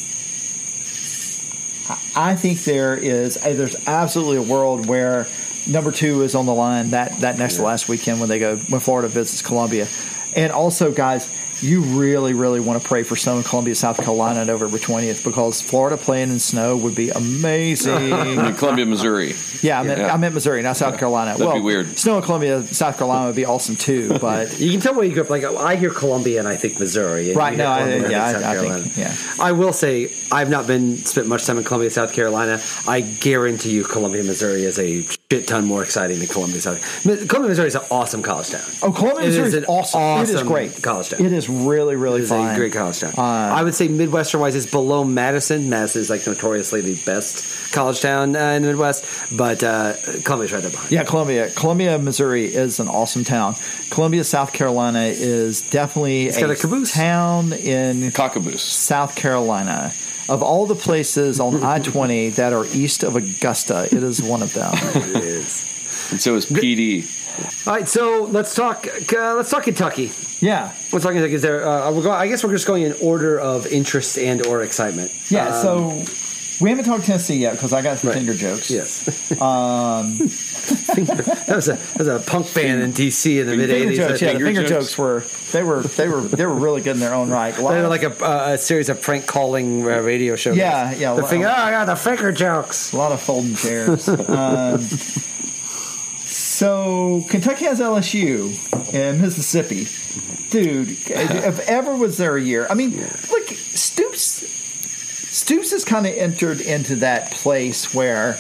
I- I think there is uh, there's absolutely a world where number two is on the line that, that next to last weekend when they go when Florida visits Columbia, and also guys, you really really want to pray for snow in Columbia, South Carolina, on November twentieth because Florida playing in snow would be amazing. I mean, Columbia, Missouri. yeah, I meant Yeah. I meant Missouri, not South Carolina. That'd well, be weird. Snow in Columbia, South Carolina would be awesome too, but You can tell where you grew up. Like I hear Columbia and I think Missouri. Right, no, I- Columbia and yeah, South I- I think- yeah. I will say I've not been spent much time in Columbia, South Carolina. I guarantee you, Columbia, Missouri is a shit ton more exciting than Columbia, South. Columbia, Missouri is an awesome college town. oh, Columbia, Missouri is is an awesome. It is awesome great college town. It is really really It is fun. a great college town. Uh, I would say Midwestern wise, it's below Madison. Madison is like notoriously the best college town uh, in the Midwest, but uh, Columbia's right there behind. Yeah, Columbia. Columbia, Missouri is an awesome town. Columbia, South Carolina is definitely got a caboose. town in Cockaboose. South Carolina. Of all the places on I 20 that are east of Augusta, it is one of them. It is. And so is PD. All right, so let's talk. Uh, let's talk Kentucky. Yeah. Let's talk Kentucky. Is there? Uh, we're going, I guess we're just going in order of interest and or excitement. Yeah, Um, so we haven't talked Tennessee yet because I got some Right. finger jokes. yes, Um, that was a that was a punk band in DC in the mid finger '80s. jokes, yeah, the finger finger jokes? jokes were they were they were they were really good in their own right. A They were like a, uh, a series of prank calling uh, radio shows. Yeah, yeah, The well- finger, oh, I got the finger jokes. A lot of folding chairs. um, so Kentucky has LSU and Mississippi. Dude, if ever was there a year, I mean, look, Stoops. Stoops has kind of entered into that place where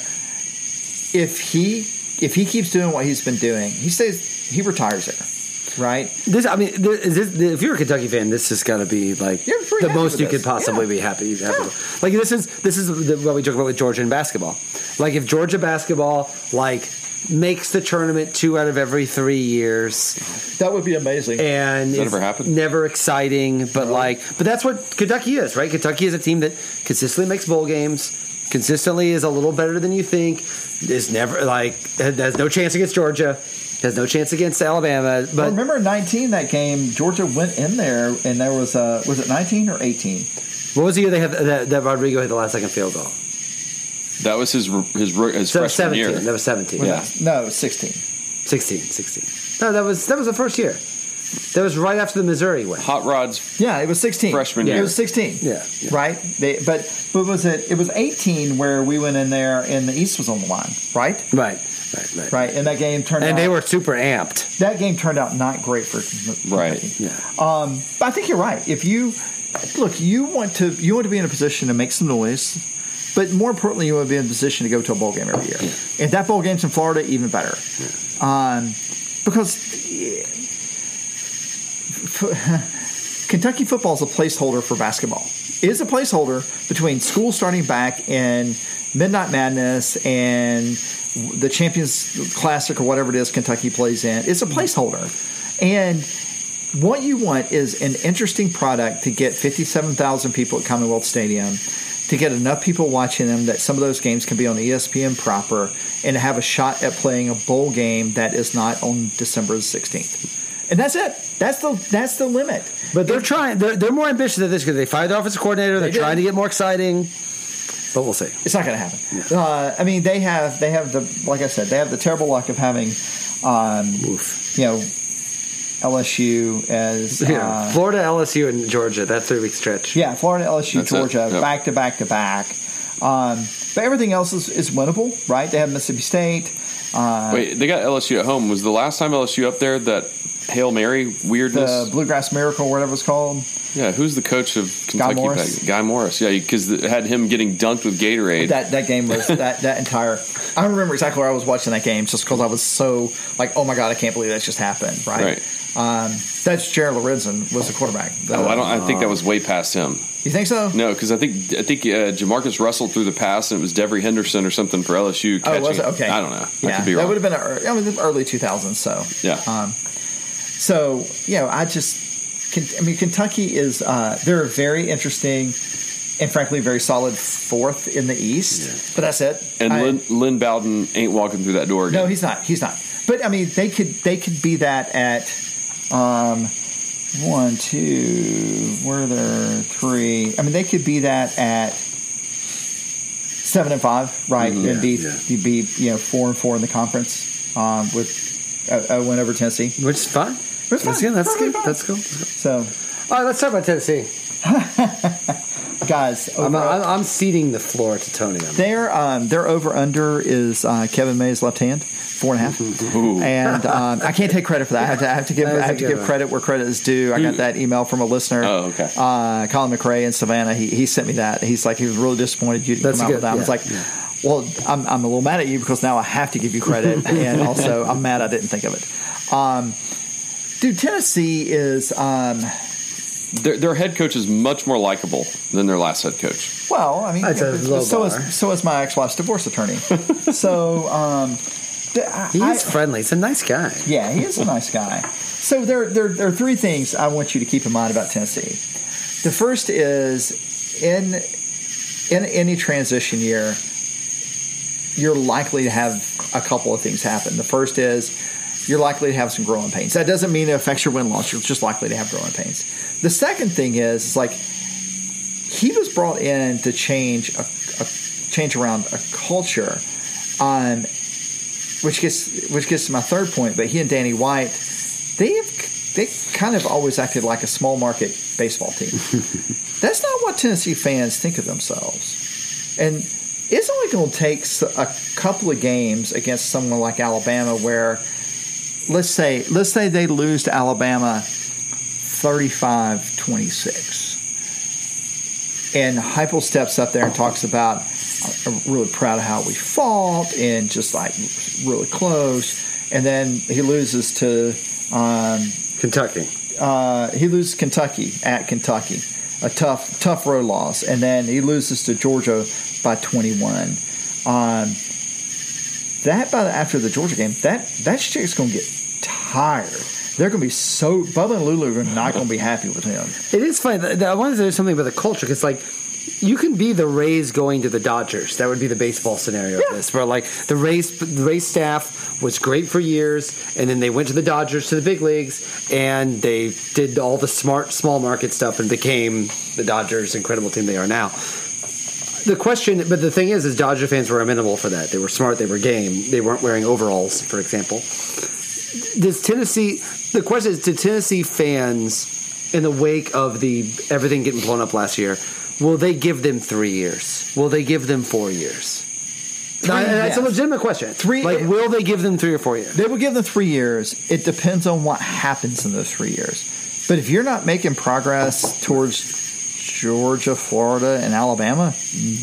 if he if he keeps doing what he's been doing, he stays he retires there, right? This, I mean, this, is this, if you're a Kentucky fan, this is going to be like the most you could possibly Yeah. be happy. happy. Like this is this is the, what we joke about with Georgia in basketball. Like if Georgia basketball like makes the tournament two out of every three years, That would be amazing. and that it's ever happened? Never exciting, but like, but that's what Kentucky is, right? Kentucky is a team that consistently makes bowl games, consistently is a little better than you think, is never like has no chance against Georgia, has no chance against Alabama, But but remember, nineteen that game, Georgia went in there, and there was a was it nineteen or eighteen? what was the year they had that, that Rodrigo hit the last second field goal? That was his his his So freshman 17. year. That was 17. Yeah. No, it was sixteen. 16, 16. No, that was that was the first year. That was right after the Missouri win. Hot Rod's Yeah, it was sixteen. Freshman It year. was sixteen. Yeah, yeah. right. They, but but was it? It was eighteen where we went in there, and the East was on the line, right? Right, right, right. Right, and that game turned out And out. they were super amped. that game turned out not great for Right. Yeah. Um, but I think you're right. If you look, you want to you want to be in a position to make some noise, but more importantly, you want to be in a position to go to a bowl game every year. If that bowl game's in Florida, even better. Um, because Kentucky football is a placeholder for basketball. It is a placeholder between school starting back and Midnight Madness and the Champions Classic or whatever it is Kentucky plays in. It's a placeholder. And what you want is an interesting product to get 57,000 people at Commonwealth Stadium, to get enough people watching them that some of those games can be on ESPN proper, and have a shot at playing a bowl game that is not on December the 16th. And that's it. That's the that's the limit. But they're trying. They're, they're more ambitious than this because they fired the offensive coordinator. They're They trying to get more exciting. But we'll see. It's not going to happen. Uh, I mean, they have they have the like I said, they have the terrible luck of having, um, Oof. you know, LSU as Yeah. uh, Florida, LSU, and Georgia. That three week stretch. yeah, Florida, LSU, That's. Georgia, Yep. back to back to back. Um, but everything else is, is winnable, right? They have Mississippi State. Uh, Wait, they got LSU at home. Was the last time LSU up there that Hail Mary weirdness? the Bluegrass Miracle, whatever it's called. yeah, who's the coach of Kentucky? Morriss. Guy Morriss. Yeah, because it had him getting dunked with Gatorade. That that game was that that entire. I don't remember exactly where I was watching that game, just because I was so like, oh my god, I can't believe that just happened, right? Um, that's Jared Lorenzen was the quarterback. oh, I don't. I think that was way past him. You think so? No, because I think I think uh, Jamarcus Russell threw the pass and it was Devery Henderson or something for LSU. Catching. Oh, was it? Okay. I don't know. I Yeah, could be that would have been ear- I mean, early 2000s. So Yeah. Um, so you know, I just, I mean, Kentucky is uh, they're a very interesting and frankly very solid fourth in the East. But that's it. and I- Lynn, Lynn Bowden ain't walking through that door again. no, he's not. He's not. But I mean, they could they could be that at um, one, two. Were there three? I mean, they could be that at seven and five, right? and be yeah. you'd be you know four and four in the conference um, with a, a win over Tennessee. Which is fine. It's That's fine. good. That's Perfectly good. fine. That's cool. So, All right, let's talk about Tennessee. guys, I'm, I'm, I'm ceding the floor to Tony. Their um, their over under is uh, Kevin May's left hand, four and a half. Ooh. and um, I can't take credit for that. I have to, I have to give I have to give one. credit where credit is due. I got that email from a listener. Oh, okay. Uh, Colin McRae in Savannah. He, he sent me that. He's like he was really disappointed you didn't That's come out good, with that. I was like. yeah. Well, I'm, I'm a little mad at you because now I have to give you credit, and also I'm mad I didn't think of it. Um, dude, Tennessee is um, Their, their head coach is much more likable than their last head coach. Well, I mean, That's a low so bar. is so is my ex-wife's divorce attorney. so, um, th- I- He is I- friendly. He's a nice guy. yeah, he is a nice guy. So there, there, there are three things I want you to keep in mind about Tennessee. The first is in in any transition year, you're likely to have a couple of things happen. The first is you're likely to have some growing pains. That doesn't mean it affects your win loss. You're just likely to have growing pains. The second thing is, is like he was brought in to change a, a change around a culture, um, which gets which gets to my third point. But he and Danny White, they've they kind of always acted like a small market baseball team. That's not what Tennessee fans think of themselves, and it's only going to take a couple of games against someone like Alabama where. Let's say let's say they lose to Alabama 35-26 and Heupel steps up there and talks about I'm really proud of how we fought and just like really close. And then he loses to um, Kentucky. uh, he loses Kentucky at Kentucky, a tough tough road loss, and then he loses to Georgia by 21. Um, that by the, after the Georgia game, that that streak's going to get tired. They're going to be so Bubba and Lulu are not going to be happy with him. It is funny. I wanted to say something about the culture because, like, you can be the Rays going to the Dodgers. That would be the baseball scenario Yeah. of this. Where like the Rays, the Rays staff was great for years, and then they went to the Dodgers to the big leagues, and they did all the smart small market stuff and became the Dodgers' incredible team they are now. The question, but the thing is, is Dodger fans were amenable for that. They were smart. They were game. They weren't wearing overalls, for example. Does Tennessee? The question is, did Tennessee fans, in the wake of the everything getting blown up last year, will they give them three years? Will they give them four years? No, and that's a legitimate question. Three- like, will they give them three or four years? They will give them three years. It depends on what happens in those three years. But if you're not making progress towards Georgia, Florida, and Alabama,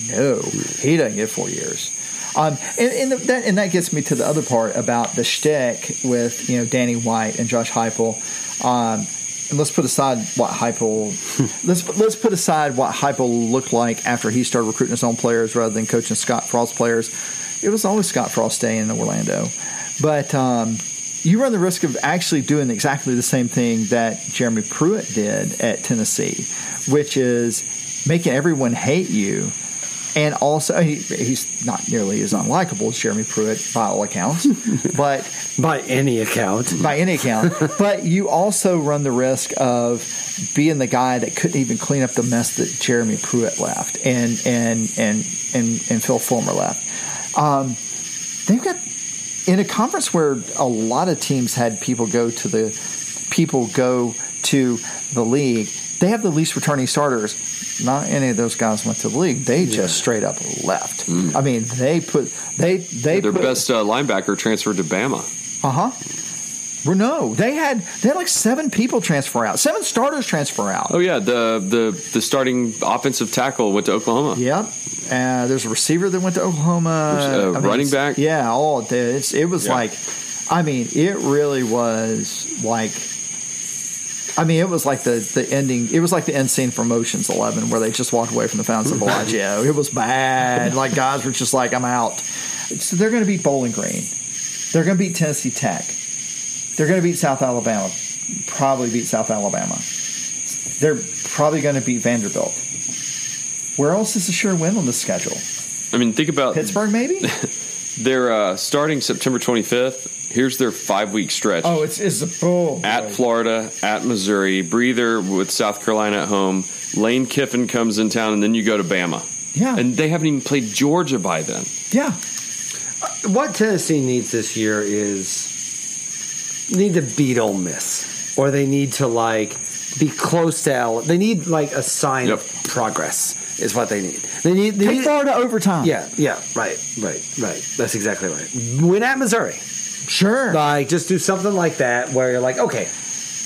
no, he doesn't get four years. Um, and, and that and that gets me to the other part about the shtick with you know Danny White and Josh Heupel. Um, and let's put aside what Heupel let's let's put aside what Heupel looked like after he started recruiting his own players rather than coaching Scott Frost players. It was always Scott Frost staying in Orlando, but um, you run the risk of actually doing exactly the same thing that Jeremy Pruitt did at Tennessee, which is making everyone hate you. And also, he, he's not nearly as unlikable as Jeremy Pruitt by all accounts, but By any account, by any account. but you also run the risk of being the guy that couldn't even clean up the mess that Jeremy Pruitt left and and and and, and Phil Fulmer left. Um, they've got in a conference where a lot of teams had people go to the people go to the league. They have the least returning starters. Not any of those guys went to the league. They just straight up left. I mean, they put they they Their put, best uh, linebacker transferred to Bama. uh huh. No, they had they had like seven people transfer out, seven starters transfer out. Oh yeah, the the the starting offensive tackle went to Oklahoma. Yep. Uh, there's a receiver that went to Oklahoma. There's a I mean, running back. Yeah, all it, it's, it was Yeah. like, I mean, it really was like, I mean, it was like the the ending. It was like the end scene from Ocean's Eleven, where they just walked away from the Fountains of Bellagio. It was bad. Like guys were just like, I'm out. So they're going to beat Bowling Green. They're going to beat Tennessee Tech. They're going to beat South Alabama. Probably beat South Alabama. They're probably going to beat Vanderbilt. Where else is a sure win on the schedule? I mean, think about Pittsburgh, maybe? They're uh, starting September 25th. Here's their five week stretch. oh, it's it's a at boy. Florida, at Missouri, breather with South Carolina at home. Lane Kiffin comes in town, and then you go to Bama. Yeah. and they haven't even played Georgia by then. Yeah, what Tennessee needs this year is need to beat Ole Miss, or they need to like be close to Al. They need like a sign Yep. of progress. Is what they need. They need. They take need Florida overtime. yeah, yeah, right, right, right. That's exactly right. Win at Missouri. sure. Like, just do something like that where you're like, okay,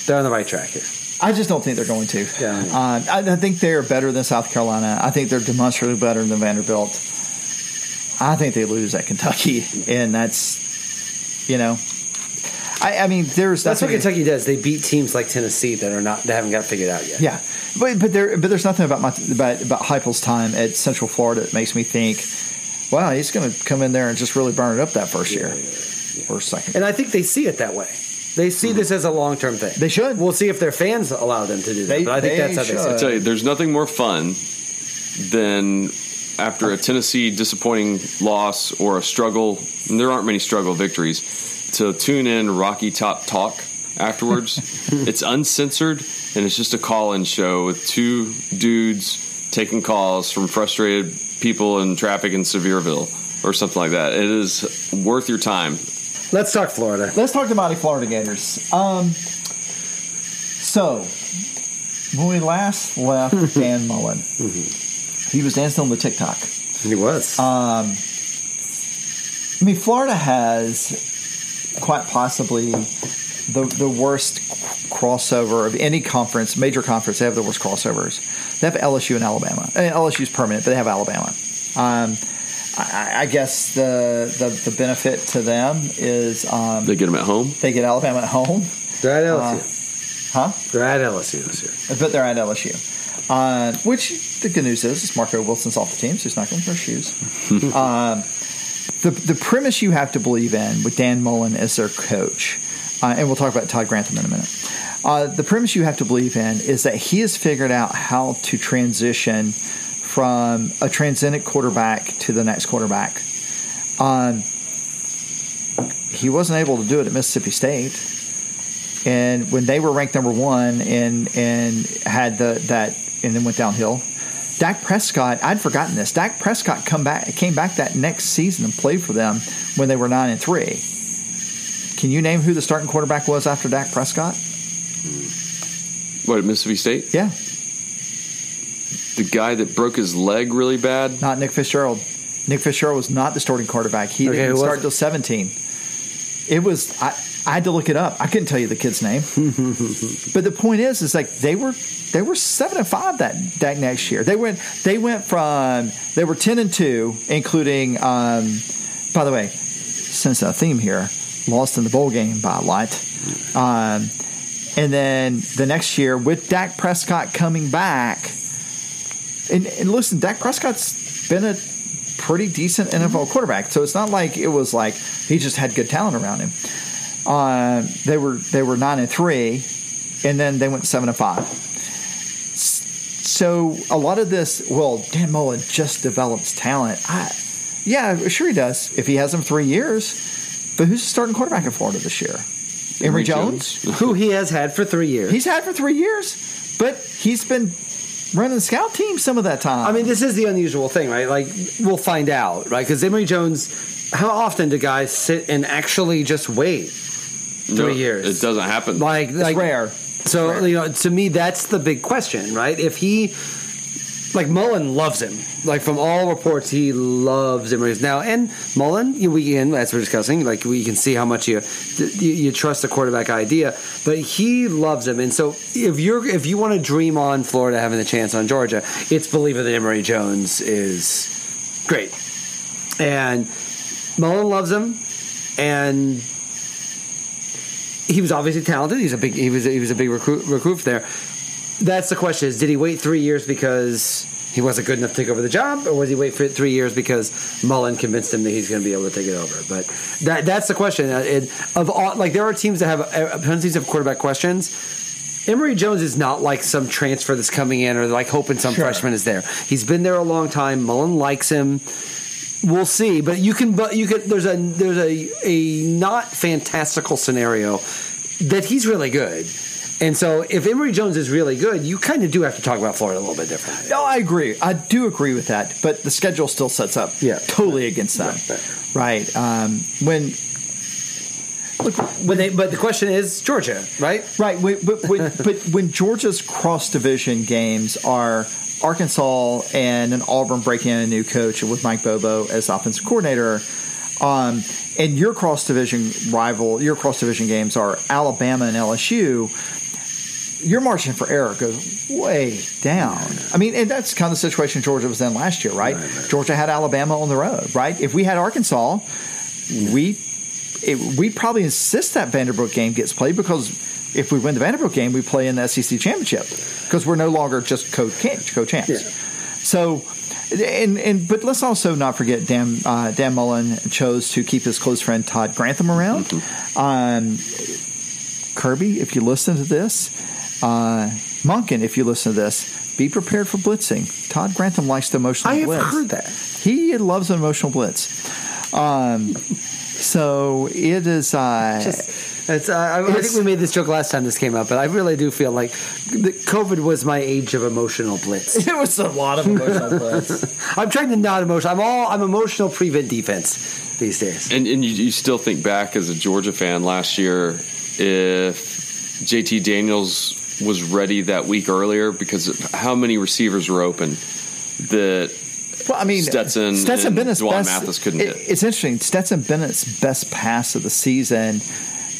they're on the right track here. I just don't think they're going to. Yeah. Uh, I, I think they are better than South Carolina. I think they're demonstrably better than Vanderbilt. I think they lose at Kentucky, and that's, you know, I, I mean, there's That's what Kentucky does. They beat teams like Tennessee that are not, they haven't got figured out yet. Yeah, but but there but there's nothing about my about about Heupel's time at Central Florida that makes me think, wow, he's going to come in there and just really burn it up that first year or second. And I think they see it that way. They see mm-hmm. this as a long term thing. They should. We'll see if their fans allow them to do that. They- but I think they that's how they see it. I tell you, there's nothing more fun than after a Tennessee disappointing loss or a struggle. And there aren't many struggle victories. To tune in Rocky Top Talk afterwards. it's uncensored and it's just a call-in show with two dudes taking calls from frustrated people in traffic in Sevierville or something like that. It is worth your time. Let's talk Florida. Let's talk the mighty Florida Gators. Um, so when we last left Dan Mullen, he was dancing on the TikTok. He was. I mean, Florida has quite possibly the the worst crossover of any conference, major conference. They have the worst crossovers. They have LSU and Alabama. I mean, LSU's permanent, but they have Alabama. Um, I, I guess the, the the benefit to them is um, They get them at home. they get Alabama at home, They're at LSU. huh? They're at LSU this year. But they're at LSU. Uh, which the good news is, is Marco Wilson's off the team, so he's not going to wear shoes. um, the the premise you have to believe in with Dan Mullen as their coach, uh, and we'll talk about Todd Grantham in a minute. Uh, the premise you have to believe in is that he has figured out how to transition from a transcendent quarterback to the next quarterback. Um, he wasn't able to do it at Mississippi State, and when they were ranked number one and and had the that and then went downhill. Dak Prescott, I'd forgotten this. Dak Prescott come back came back that next season and played for them when they were nine and three. Can you name who the starting quarterback was after Dak Prescott? What, at Mississippi State? Yeah, The guy that broke his leg really bad? not Nick Fitzgerald. Nick Fitzgerald was not the starting quarterback. He Okay, didn't start was it? till seventeen. It was I, I had to look it up. I couldn't tell you the kid's name. but the point is, is like they were they were seven and five that that next year. They went they went from they were ten and two, including um, by the way, since a theme here, lost in the bowl game by a lot. Um, and then the next year with Dak Prescott coming back, and, and listen, Dak Prescott's been a pretty decent NFL quarterback, so it's not like it was like he just had good talent around him. Uh, they were they were nine and three, and then they went seven and five. So a lot of this, well, Dan Mullen just develops talent. I, yeah, sure he does. If he has him three years, but who's the starting quarterback in Florida this year? Emory Jones. Who he has had for three years. He's had for three years, but he's been running the scout team some of that time. I mean, this is the unusual thing, right? Like, we'll find out, right? Because Emory Jones, how often do guys sit and actually just wait three No, years? It doesn't happen. Like, it's rare. So Rare. you know, to me, that's the big question, right? If he, like Mullen, loves him. Like from all reports, he loves him now. And Mullen, you, we in as we're discussing, like we can see how much you, you you trust the quarterback idea. But he loves him, and so if you're if you want to dream on Florida having the chance on Georgia, it's believing that Emory Jones is great, and Mullen loves him, and he was obviously talented. He's a big he was he was a big recruit recruit there. That's the question: Is did he wait three years because he wasn't good enough to take over the job, or was he wait for three years because Mullen convinced him that he's going to be able to take it over? But that that's the question. Uh, It, of all, like there are teams that have uh, tons of teams have quarterback questions. Emory Jones is not like some transfer that's coming in or like hoping some Sure. freshman is there. He's been there a long time. Mullen likes him. We'll see, but you can. But you could. There's a there's a a not fantastical scenario that he's really good, and so if Emory Jones is really good, you kind of do have to talk about Florida a little bit differently. No, I agree. I do agree with that, but the schedule still sets up Yeah. totally against them. Right, Right. Um, when look, But they, but the question is Georgia, right? right, when, but, when, but when Georgia's cross division games are Arkansas and an Auburn breaking in a new coach with Mike Bobo as offensive coordinator, um, and your cross division rival, your cross division games are Alabama and LSU. Your margin for error goes way down. I mean, and that's kind of the situation Georgia was in last year, right? Georgia had Alabama on the road, right? If we had Arkansas, we it, we'd probably insist that Vanderbilt game gets played because if we win the Vanderbilt game, we play in the SEC championship because we're no longer just co co champs. Yeah. So, and and but let's also not forget Dan uh, Dan Mullen chose to keep his close friend Todd Grantham around. Um, Kirby, if you listen to this, uh, Monken, if you listen to this, be prepared for blitzing. Todd Grantham likes the emotional I have blitz. heard that. He loves an emotional blitz. Um, so it is. Uh, It's, uh, I, I think we made this joke last time this came up, but I really do feel like the, COVID was my age of emotional blitz. it was a lot of emotional blitz. I'm trying to not emotional. I'm all I'm emotional prevent defense these days. And, and you, you still think back as a Georgia fan last year, if JT Daniels was ready that week earlier, because of how many receivers were open that Well, I mean, Stetson Stetson and Bennett's Dwan best. Mathis couldn't it- It's interesting. Stetson Bennett's best pass of the season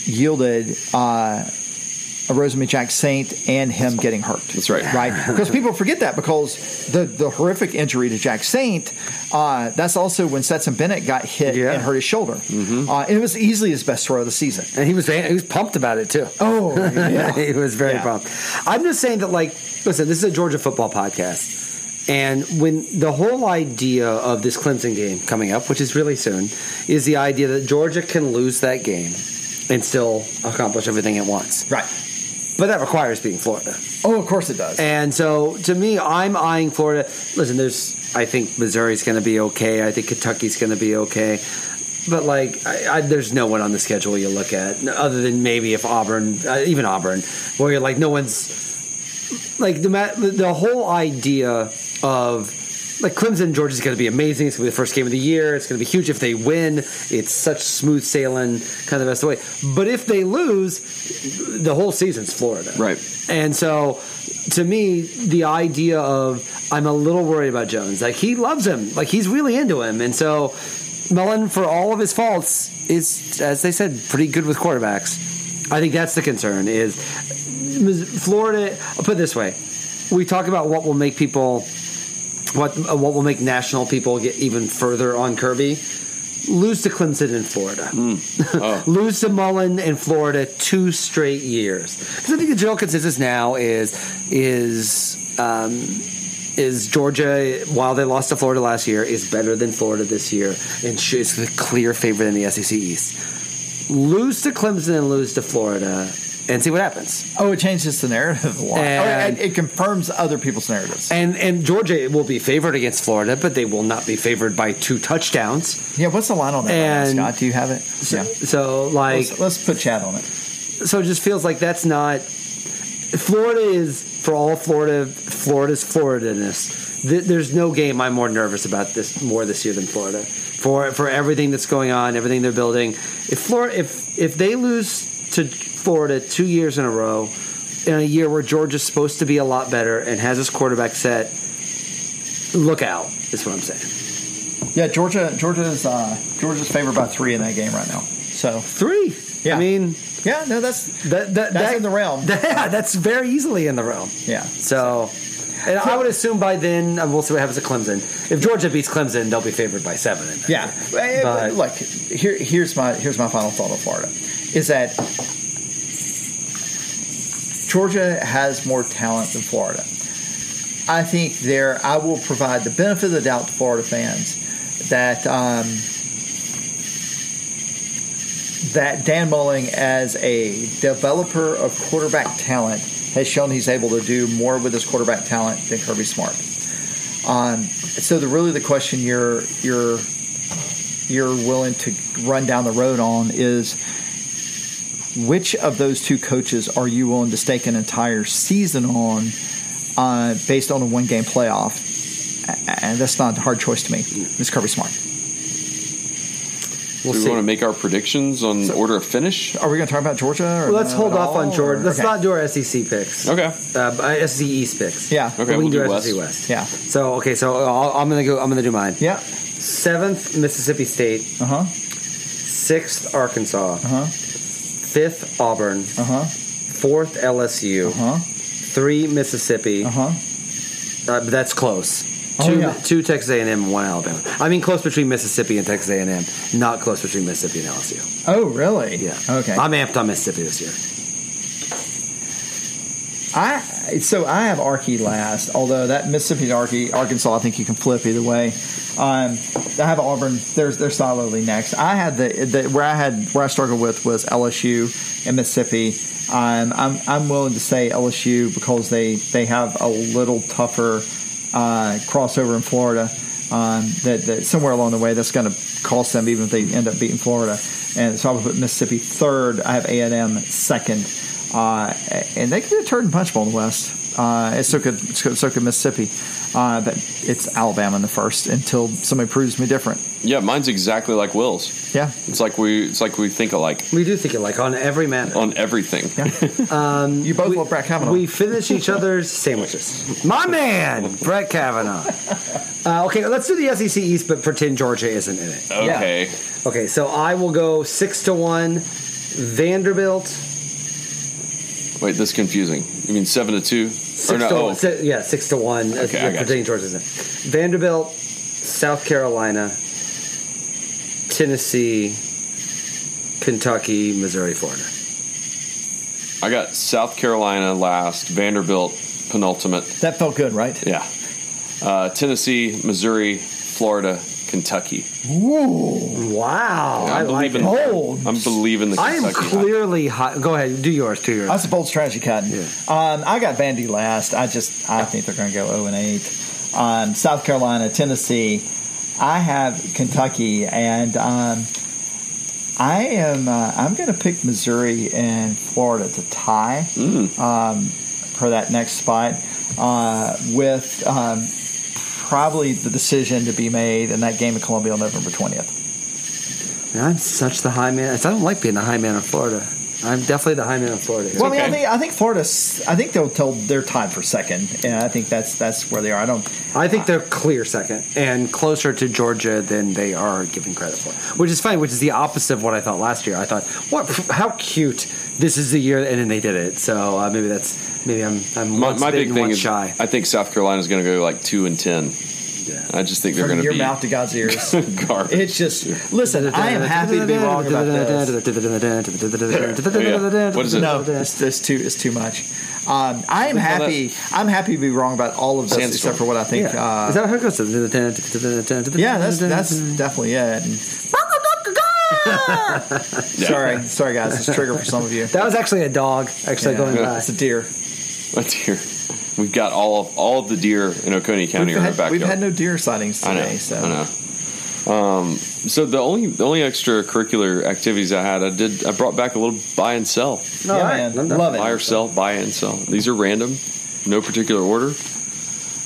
yielded uh, a Rosemary Jack Saint and him getting hurt. That's right. Right? Because people forget that because the the horrific injury to Jack Saint. Uh, that's also when Stetson Bennett got hit Yeah. and hurt his shoulder. Mm-hmm. Uh, and it was easily his best throw of the season. And he was he was pumped about it too. Oh, yeah. he was very Yeah. pumped. I'm just saying that, like, listen, this is a Georgia football podcast. And when the whole idea of this Clemson game coming up, which is really soon, is the idea that Georgia can lose that game and still accomplish everything it wants. Right. But that requires being Florida. Oh, of course it does. And so to me, I'm eyeing Florida. Listen, there's I think Missouri's going to be okay. I think Kentucky's going to be okay. But like, I, I, there's no one on the schedule you look at other than maybe if Auburn, uh, even Auburn, where you're like, no one's like the the whole idea of like Clemson, Georgia's going to be amazing. It's going to be the first game of the year. It's going to be huge if they win. It's such smooth sailing, kind of the best way. But if they lose, the whole season's Florida, right? And so, to me, the idea of I'm a little worried about Jones. Like he loves him, like he's really into him, and so Mullen, for all of his faults, is as they said, pretty good with quarterbacks. I think that's the concern. Is Florida? I'll put it this way: we talk about what will make people, what what will make national people get even further on Kirby. Lose to Clemson in Florida. Mm. Oh. Lose to Mullen in Florida two straight years. Because I think the general consensus now is is um, is Georgia, while they lost to Florida last year, is better than Florida this year and is the clear favorite in the SEC East. Lose to Clemson and lose to Florida and see what happens. Oh, it changes the narrative a lot. And, oh, it confirms other people's narratives. And and Georgia will be favored against Florida, but they will not be favored by two touchdowns. Yeah, what's the line on that, and Scott? Do you have it? So, yeah. So like, let's, let's put Chad on it. So it just feels like that's not. Florida is for all Florida, Florida's Florida-ness. There's no game I'm more nervous about this more this year than Florida for for everything that's going on, everything they're building. If Florida, if if they lose to Florida two years in a row, in a year where Georgia's supposed to be a lot better and has his quarterback set, look out. Is what I'm saying. Yeah, Georgia. Georgia's uh, Georgia's favored by three in that game right now. So three. Yeah. I mean, yeah, no, that's that, that that's that, in the realm. That, yeah, that's very easily in the realm. Yeah. So, and I would assume by then we'll see what happens at Clemson. If Georgia beats Clemson, they'll be favored by seven. yeah. But, look, here, here's my here's my final thought on Florida, is that Georgia has more talent than Florida. I think there, I will provide the benefit of the doubt to Florida fans that. Um, that Dan Mullen, as a developer of quarterback talent, has shown he's able to do more with his quarterback talent than Kirby Smart. Um, so the really the question you're you're you're willing to run down the road on is which of those two coaches are you willing to stake an entire season on uh, based on a one game playoff? And that's not a hard choice to me. It's Kirby Smart. We'll Do we see. want to make our predictions on so, order of finish? Are we going to talk about Georgia? Well, let's hold off on Georgia. Let's okay. not do our SEC picks. Okay. Uh, SEC East picks. Yeah. Okay. We we'll can do, do West. SEC West. Yeah. So okay. So i am going to go. I'm going to do mine. Yeah. Seventh Mississippi State. Uh huh. Sixth Arkansas. Uh huh. Fifth Auburn. Uh huh. Fourth LSU. Uh huh. Three Mississippi. Uh huh. Uh, that's close. Oh, two, yeah. two Texas A&M one Alabama. I mean, close between Mississippi and Texas A&M, not close between Mississippi and LSU. Oh, really? Yeah. Okay. I'm amped on Mississippi this year. I so I have Arky last, although that Mississippi Arky Arkansas I think you can flip either way. Um, I have Auburn. There's they're solidly next. I had the, the where I had where I struggled with was LSU and Mississippi. Um, I'm I'm willing to say LSU because they they have a little tougher uh, crossover in Florida. Um, that, that, somewhere along the way that's going to cost them even if they end up beating Florida. And so I would put Mississippi third. I have A and M second, uh, and they could be a turd and punch bowl in the West. Uh, it's so good, so good Mississippi, uh, but it's Alabama in the first until somebody proves me different. Yeah, mine's exactly like Will's. Yeah, it's like we it's like we think alike. We do think alike on every matter. On everything. Yeah. um, you both we, love Brett Kavanaugh. We finish each other's sandwiches. My man, Brett Kavanaugh. Uh, okay, let's do the SEC East, but pretend Georgia isn't in it. Okay. Yeah. Okay, so I will go six to one. Vanderbilt. Wait, this is confusing. You mean seven to two? Six no, to oh. one, yeah, six to one. Okay, pretending Georgia's in. Vanderbilt, South Carolina, Tennessee, Kentucky, Missouri, Florida. I got South Carolina last, Vanderbilt penultimate. That felt good, right? Yeah. Uh, Tennessee, Missouri, Florida, Kentucky. Ooh, Wow, I I'm like believing. it. Bold. I'm believing the I am Kentucky. clearly hot. Go ahead, do yours. Do yours. That's a bold strategy, Cotton. Yeah. Um, I got Vandy last. I just I think they're going to go zero and eight. Um, South Carolina, Tennessee. I have Kentucky, and um, I am uh, I'm going to pick Missouri and Florida to tie um, for that next spot, uh, with um, probably the decision to be made in that game in Columbia on November twentieth. Man, I'm such the high man. I don't like being the high man in Florida. I'm definitely the high man in Florida. here. Well, I mean, I think I think Florida's. I think they'll tell they're tied for second, and I think that's that's where they are. I don't. I think they're clear second and closer to Georgia than they are given credit for, which is funny. Which is the opposite of what I thought last year. I thought, what? How cute! This is the year, and then they did it. So uh, maybe that's maybe I'm I'm My, my big thing is shy. I think South Carolina's going to go like two and ten. Yeah. I just think they're going to be your mouth to God's ears. garbage. It's just listen. I am happy to be wrong about this. Yeah. What is it? No, it's, it's too it's too much. Um, I am happy. I'm happy to be wrong about all of this, Sandstorm. except for what I think. Yeah. Uh, is that how it goes? yeah, that's that's definitely it. Sorry, sorry guys, it's a trigger for some of you. That was actually a dog actually Yeah, going by. It's a deer. A deer. We've got all of all of the deer in Oconee County We've in our backyard. we've had no deer sightings I know. today, so I know. Um, so the only the only extracurricular activities I had, I did I brought back a little buy and sell, yeah, All right. man, love it. buy or sell, buy and sell. These are random, no particular order.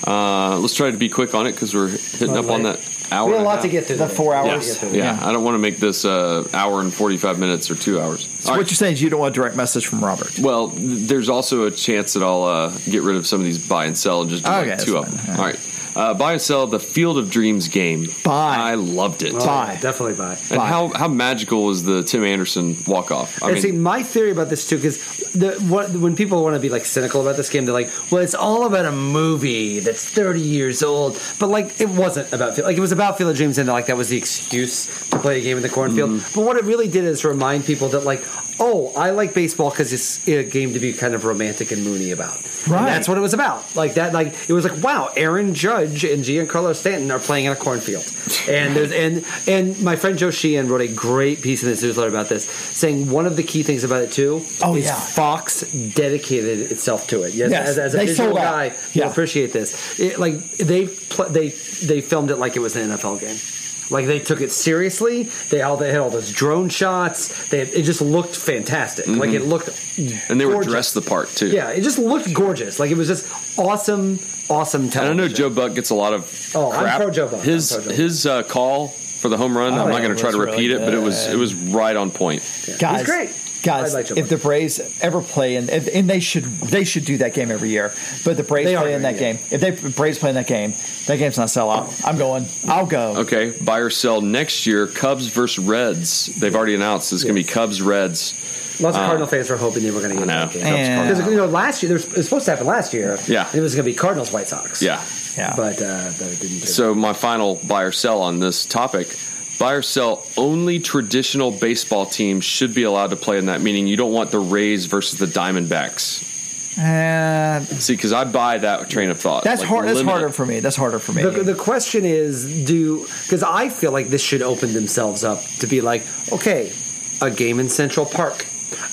Uh, let's try to be quick on it because we're hitting up on that hour. We have a and lot half. to get through. The today. four hours? Yes. Yeah. Yeah. I don't want to make this uh, hour and forty five minutes or two hours. So what you're saying is you don't want a direct message from Robert. Well, there's also a chance that I'll uh, get rid of some of these buy and sell and just do Okay, like two of them. fine. All right. Uh, buy and sell the Field of Dreams game. Buy. I loved it. Oh, Bye. Definitely buy. And Buy. how, how magical was the Tim Anderson walk off? I and mean, see, my theory about this too, because what when people want to be like cynical about this game, they're like, "Well, it's all about a movie that's thirty years old." But like, it wasn't about like it was about Field of Dreams, and like that was the excuse to play a game in the cornfield. Mm-hmm. But what it really did is remind people that like, oh, I like baseball because it's a game to be kind of romantic and moony about. And Right. that's what it was about. Like that. Like it was like, wow, Aaron Judge and Giancarlo Stanton are playing in a cornfield, and there's and and my friend Joe Sheehan wrote a great piece in his newsletter about this, saying one of the key things about it too Oh, yeah. Fox dedicated itself to it. Yes, Yes, as, as a visual sold out. guy, you'll Yeah. appreciate this. It, like they pl- they they filmed it like it was an NFL game. Like they took it seriously. They all they had all those drone shots. They it just looked fantastic. Like it looked and they were dressed the part too. Yeah, it just looked gorgeous. Like it was just awesome, awesome And I television. know Joe Buck gets a lot of Oh, I'm crap. pro Joe Buck. His Joe Buck. his uh, call for the home run. I'm not going to try to repeat really it, but it was it was right on point. guys, was great. Guys, like if the Braves ever play and if, and they should they should do that game every year. But the Braves They play in that it. game. If they Braves play in that game, that game's not sell out. I'm going. I'll go. Okay, buy or sell next year. Cubs versus Reds. They've already announced it's going to be Cubs Reds. Lots of Cardinal fans were hoping they were going to get that game. Cubs, And- Cardinals. Because you know, last year there was, it was supposed to happen last year. Yeah. and it was going to be Cardinals White Sox. Yeah. Yeah. but uh, but it didn't. So my final buy or sell on this topic. Buy or sell only traditional baseball teams should be allowed to play in that. Meaning you don't want the Rays versus the Diamondbacks. Uh, See, because I buy that train of thought. that's Like, hard. That's harder it. for me. That's harder for me. The, the question is, do because I feel like this should open themselves up to be like, okay, a game in Central Park,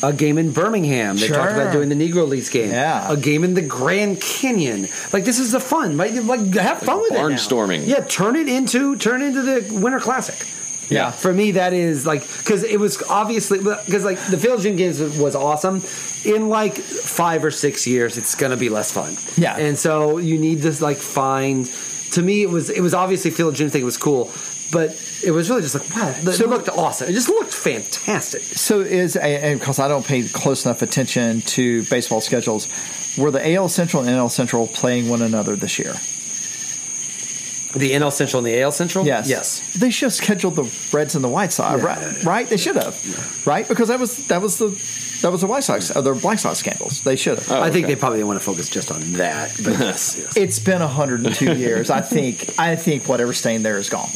a game in Birmingham. They talked about doing the Negro Leagues game. Yeah. a game in the Grand Canyon. Like this is the fun, right? Like have fun with it. now. barnstorming. Yeah, turn it into turn it into the Winter Classic. Yeah. for me that is like because it was obviously because like the Field of games was awesome. In like five or six years, it's going to be less fun. Yeah. and so you need to like find. To me, it was it was obviously Field of Dream thing was cool, but it was really just like wow, it So- looked awesome. It just looked fantastic. So is and because I don't pay close enough attention to baseball schedules, were the AL Central and NL Central playing one another this year? The NL Central and the AL Central. Yes. yes. They should have scheduled the Reds and the White Sox, Yeah, right? yeah, yeah. Right? They should have, right? Because that was that was the that was the White Sox, uh, the Black Sox scandals. They should have. I think okay. they probably want to focus just on that. But yes, yes. It's been 102 years. I think. I think whatever stain there is gone.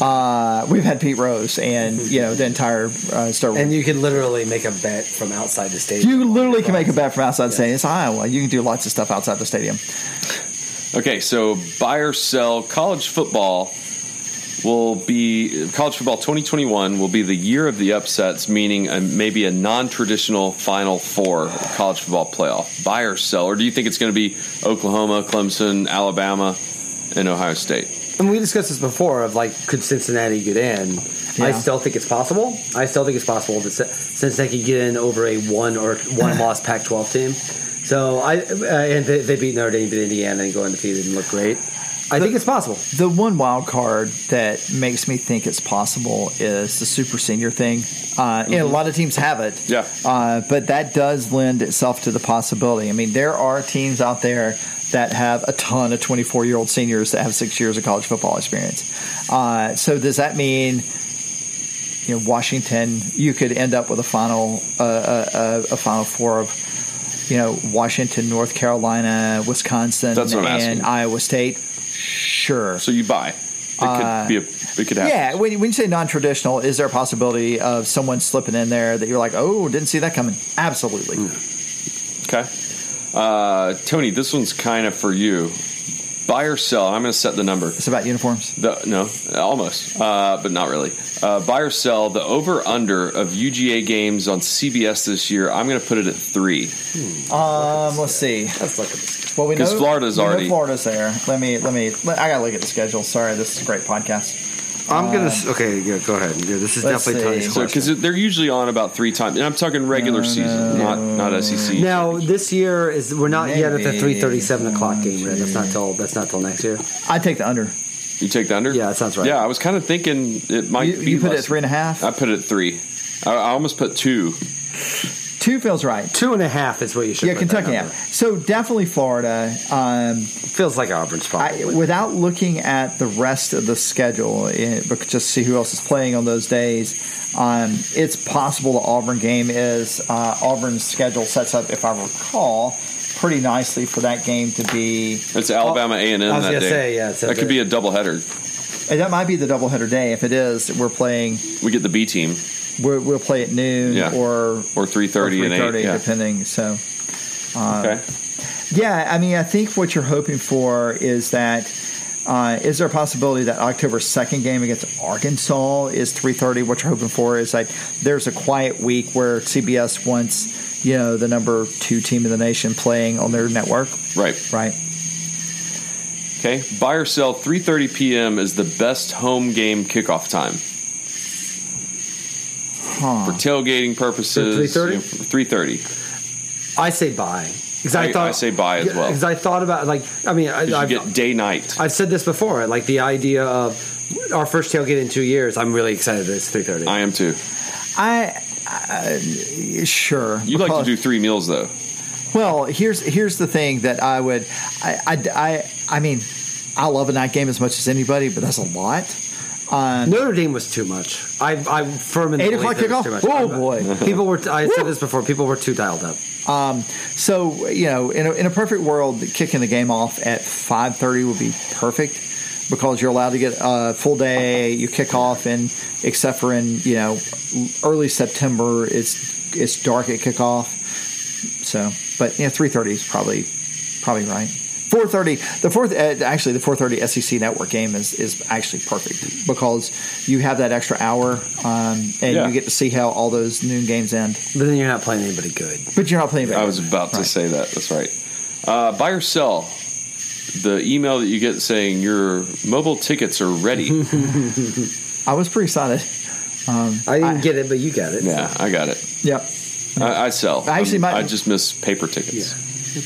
Uh, we've had Pete Rose and you know the entire uh, Star. and you can literally make a bet from outside the stadium. You literally can make a bet from outside the stadium. It's Iowa. You can do lots of stuff outside the stadium. Okay, so buy or sell college football will be college football 2021 will be the year of the upsets, meaning a, maybe a non-traditional Final Four college football playoff. Buy or sell, or do you think it's going to be Oklahoma, Clemson, Alabama, and Ohio State? And we discussed this before of like, could Cincinnati get in? I still think it's possible. I still think it's possible that Cin- Cincinnati could get in over a one or one loss Pac-12 team. So I uh, and they, they beat Notre Dame, beat Indiana, and go undefeated and look great. I think it's possible. The one wild card that makes me think it's possible is the super senior thing. Uh, and a lot of teams have it. Yeah. Uh, but that does lend itself to the possibility. I mean, there are teams out there that have a ton of 24 year old seniors that have six years of college football experience. Uh, so does that mean? You know, Washington. You could end up with a final, uh, a, a, a final four of, you know, Washington, North Carolina, Wisconsin, That's what I'm and. Iowa State. Sure. So you buy. It could be a. It could happen. Yeah, when, when you say non-traditional, is there a possibility of someone slipping in there that you're like, oh, didn't see that coming? Absolutely. Okay. Uh, Tony, this one's kind of for you. Buy or sell. I'm going to set the number. It's about uniforms. The, no, almost, uh, but not really. Uh, buy or sell the over under of UGA games on CBS this year. I'm going to put it at three. Um, let's see. Let's look at this. Well, we know 'Cause Florida's we know already- Florida's there. Let me let me. Let, I gotta look at the schedule. Sorry, this is a great podcast. I'm gonna. Uh, okay, yeah, go ahead. Yeah, this is Let's definitely Tony's see. So question. because they're usually on about three times, and I'm talking regular season, not not SEC. now this year is we're not yet at the Maybe. three thirty seven o'clock game. Right? That's not till that's not till next year. I take the under. you take the under. Yeah, that sounds right. Yeah, I was kind of thinking it might You, be. you put it at three and a half. I put it at three. I, I almost put two. Two feels right. Two and a half is what you should. Yeah, Kentucky. Yeah. So definitely Florida. Um, feels like Auburn's I, without looking at the rest of the schedule, eh, but just see who else is playing on those days, um, it's possible the Auburn game is uh, Auburn's schedule sets up, if I recall, pretty nicely for that game to be. It's Alabama A and M I was that gonna day. say, yeah, it's a that could bit- be a doubleheader. And that might be the doubleheader day. If it is, we're playing. We get the B team We're, we'll play at noon Yeah. or or three thirty and eight. 3:30, Yeah. depending. So. okay. Yeah, I mean, I think what you're hoping for is that uh, is there a possibility that October second game against Arkansas is 3:30? What you're hoping for is like there's a quiet week where CBS wants you know the number two team in the nation playing on their network, Right. right? Okay. Buy or sell. Three thirty p.m. is the best home game kickoff time for tailgating purposes. 3:30? Three thirty. I say buy because I, I- thought I say buy as well. because I thought about like I mean I, get day night. I've said this before like the idea of our first tailgate in two years. I'm really excited that it's three thirty. I am too. I, I sure You like to do three meals though. Well, here's here's the thing that I would, I, I, I, I mean, I love a night game as much as anybody, but that's a lot. Um, Notre Dame was too much. I, I'm firm in the Eight belief o'clock that it was kickoff? too much. Oh, boy. People were. I said this before. People were too dialed up. Um, So you know, in a, in a perfect world, kicking the game off at five thirty would be perfect because you're allowed to get a full day. You kick off, and except for in you know early September, it's it's dark at kickoff. So, but yeah, three thirty is probably probably right. Four thirty, the fourth uh, actually the four thirty SEC network game is is actually perfect because you have that extra hour, um, and Yeah. you get to see how all those noon games end. But then you're not playing anybody good. But you're not playing. Anybody I was about to Right. say that. That's right. Uh, buy or sell. The email that you get saying your mobile tickets are ready. I was pretty excited. I didn't get it, but you got it. yeah, I got it. Yep. I, I sell. I actually I'm- might- I just miss paper tickets.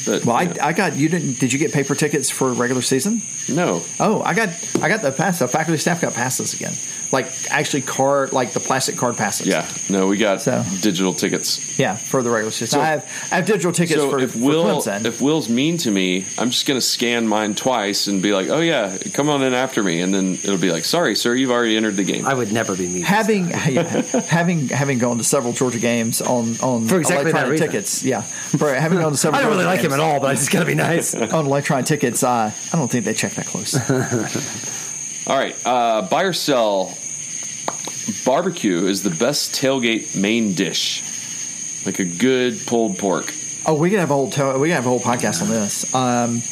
But, Well. I, I got you didn't did you get paper tickets for regular season? no. Oh, I got I got the pass. The faculty staff got passes again, like actually card like the plastic card passes. Yeah, no, we got So- digital tickets. Yeah, for the regular season. So- I have I have digital tickets So for, if for Will Clemson. if Will's mean to me, I'm just going to scan mine twice and be like, "Oh yeah, come on in after me," and then it'll be like, "Sorry, sir, you've already entered the game." I would never be mean. having yeah, having having gone to several Georgia games on on For exactly electronic reason. tickets, yeah, for having gone to several. I don't really Georgia like him at all, but I just got to be nice. On electronic tickets, uh, I don't think they check that close. All right, uh, buy or sell. Barbecue is the best tailgate main dish, like a good pulled pork. Oh, we can have a whole to- we can have a whole podcast on this. Um,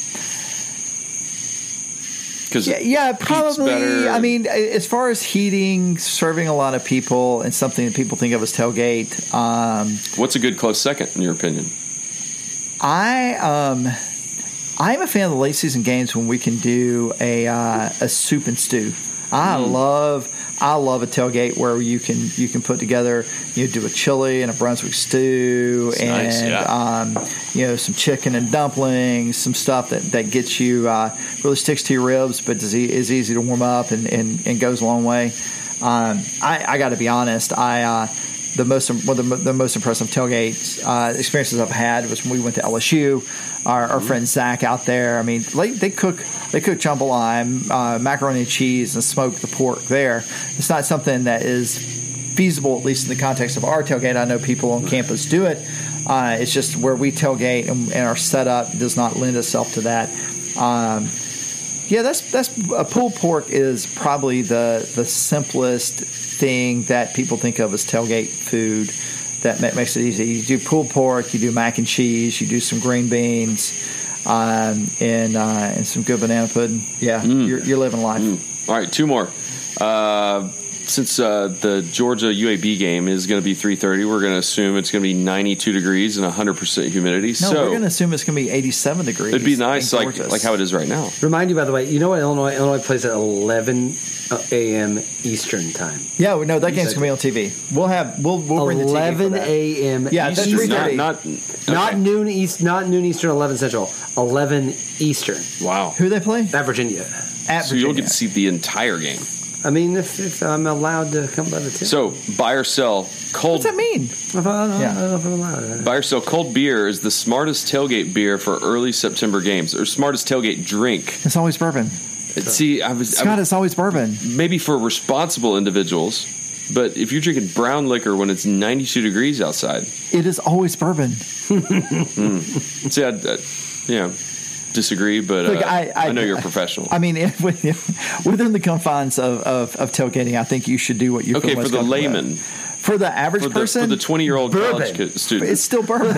Because Yeah, yeah, probably. I mean, as far as heating, serving a lot of people, and something that people think of as tailgate, um, what's a good close second in your opinion? I um, I'm a fan of the late season games when we can do a uh, a soup and stew. I Mm. love I love a tailgate where you can you can put together you do a chili and a Brunswick stew and nice, yeah. um, you know some chicken and dumplings, some stuff that that gets you uh, really sticks to your ribs, but is, is easy to warm up and, and, and goes a long way. Um, I, I got to be honest, I. Uh, the most one of the, the most impressive tailgate uh, experiences I've had was when we went to LSU. Our, our friend Zach out there. I mean, they, they cook they cook jambalaya, uh, macaroni and cheese, and smoke the pork there. It's not something that is feasible, at least in the context of our tailgate. I know people on campus do it. Uh, it's just where we tailgate and, and our setup does not lend itself to that. Um, yeah, that's that's a pulled pork is probably the the simplest thing that people think of as tailgate food that makes it easy. You do pulled pork, you do mac and cheese, you do some green beans, um, and uh, and some good banana pudding. Yeah, you're, you're living life. All right, two more. Uh, since uh, the Georgia UAB game is going to be 3:30, we're going to assume it's going to be 92 degrees and 100 percent humidity. No, so we're going to assume it's going to be 87 degrees. it'd be nice, like gorgeous. like how it is right now. Remind you, by the way, you know what Illinois Illinois plays at 11 a.m. Eastern time. Yeah, we know that game's going to be on TV. We'll have we'll we'll bring the TV for 11 a.m. Yeah, that's Eastern. 3:30. Not not Not noon east, not noon Eastern, 11 Central, 11 Eastern Wow. Who they play at Virginia. at So you'll Virginia. get to see the entire game. I mean, if, if I'm allowed to come by the tip. So buy or sell cold. What's that mean? if I, I Yeah. I don't know if I'm allowed. Buy or sell cold beer is the smartest tailgate beer for early September games, or smartest tailgate drink. It's always bourbon. Uh, see, I was, I Scott, was it's always bourbon. maybe for responsible individuals, but if you're drinking brown liquor when it's 92 degrees outside, It is always bourbon. Hmm. see, I, I you know, disagree, but Look, uh, I- I- know you're a professional. I mean, within within the confines of, of, of tailgating, I think you should do what you okay, for the layman. For the average for the, person, for the 20 year old college kid, student. it's still bourbon.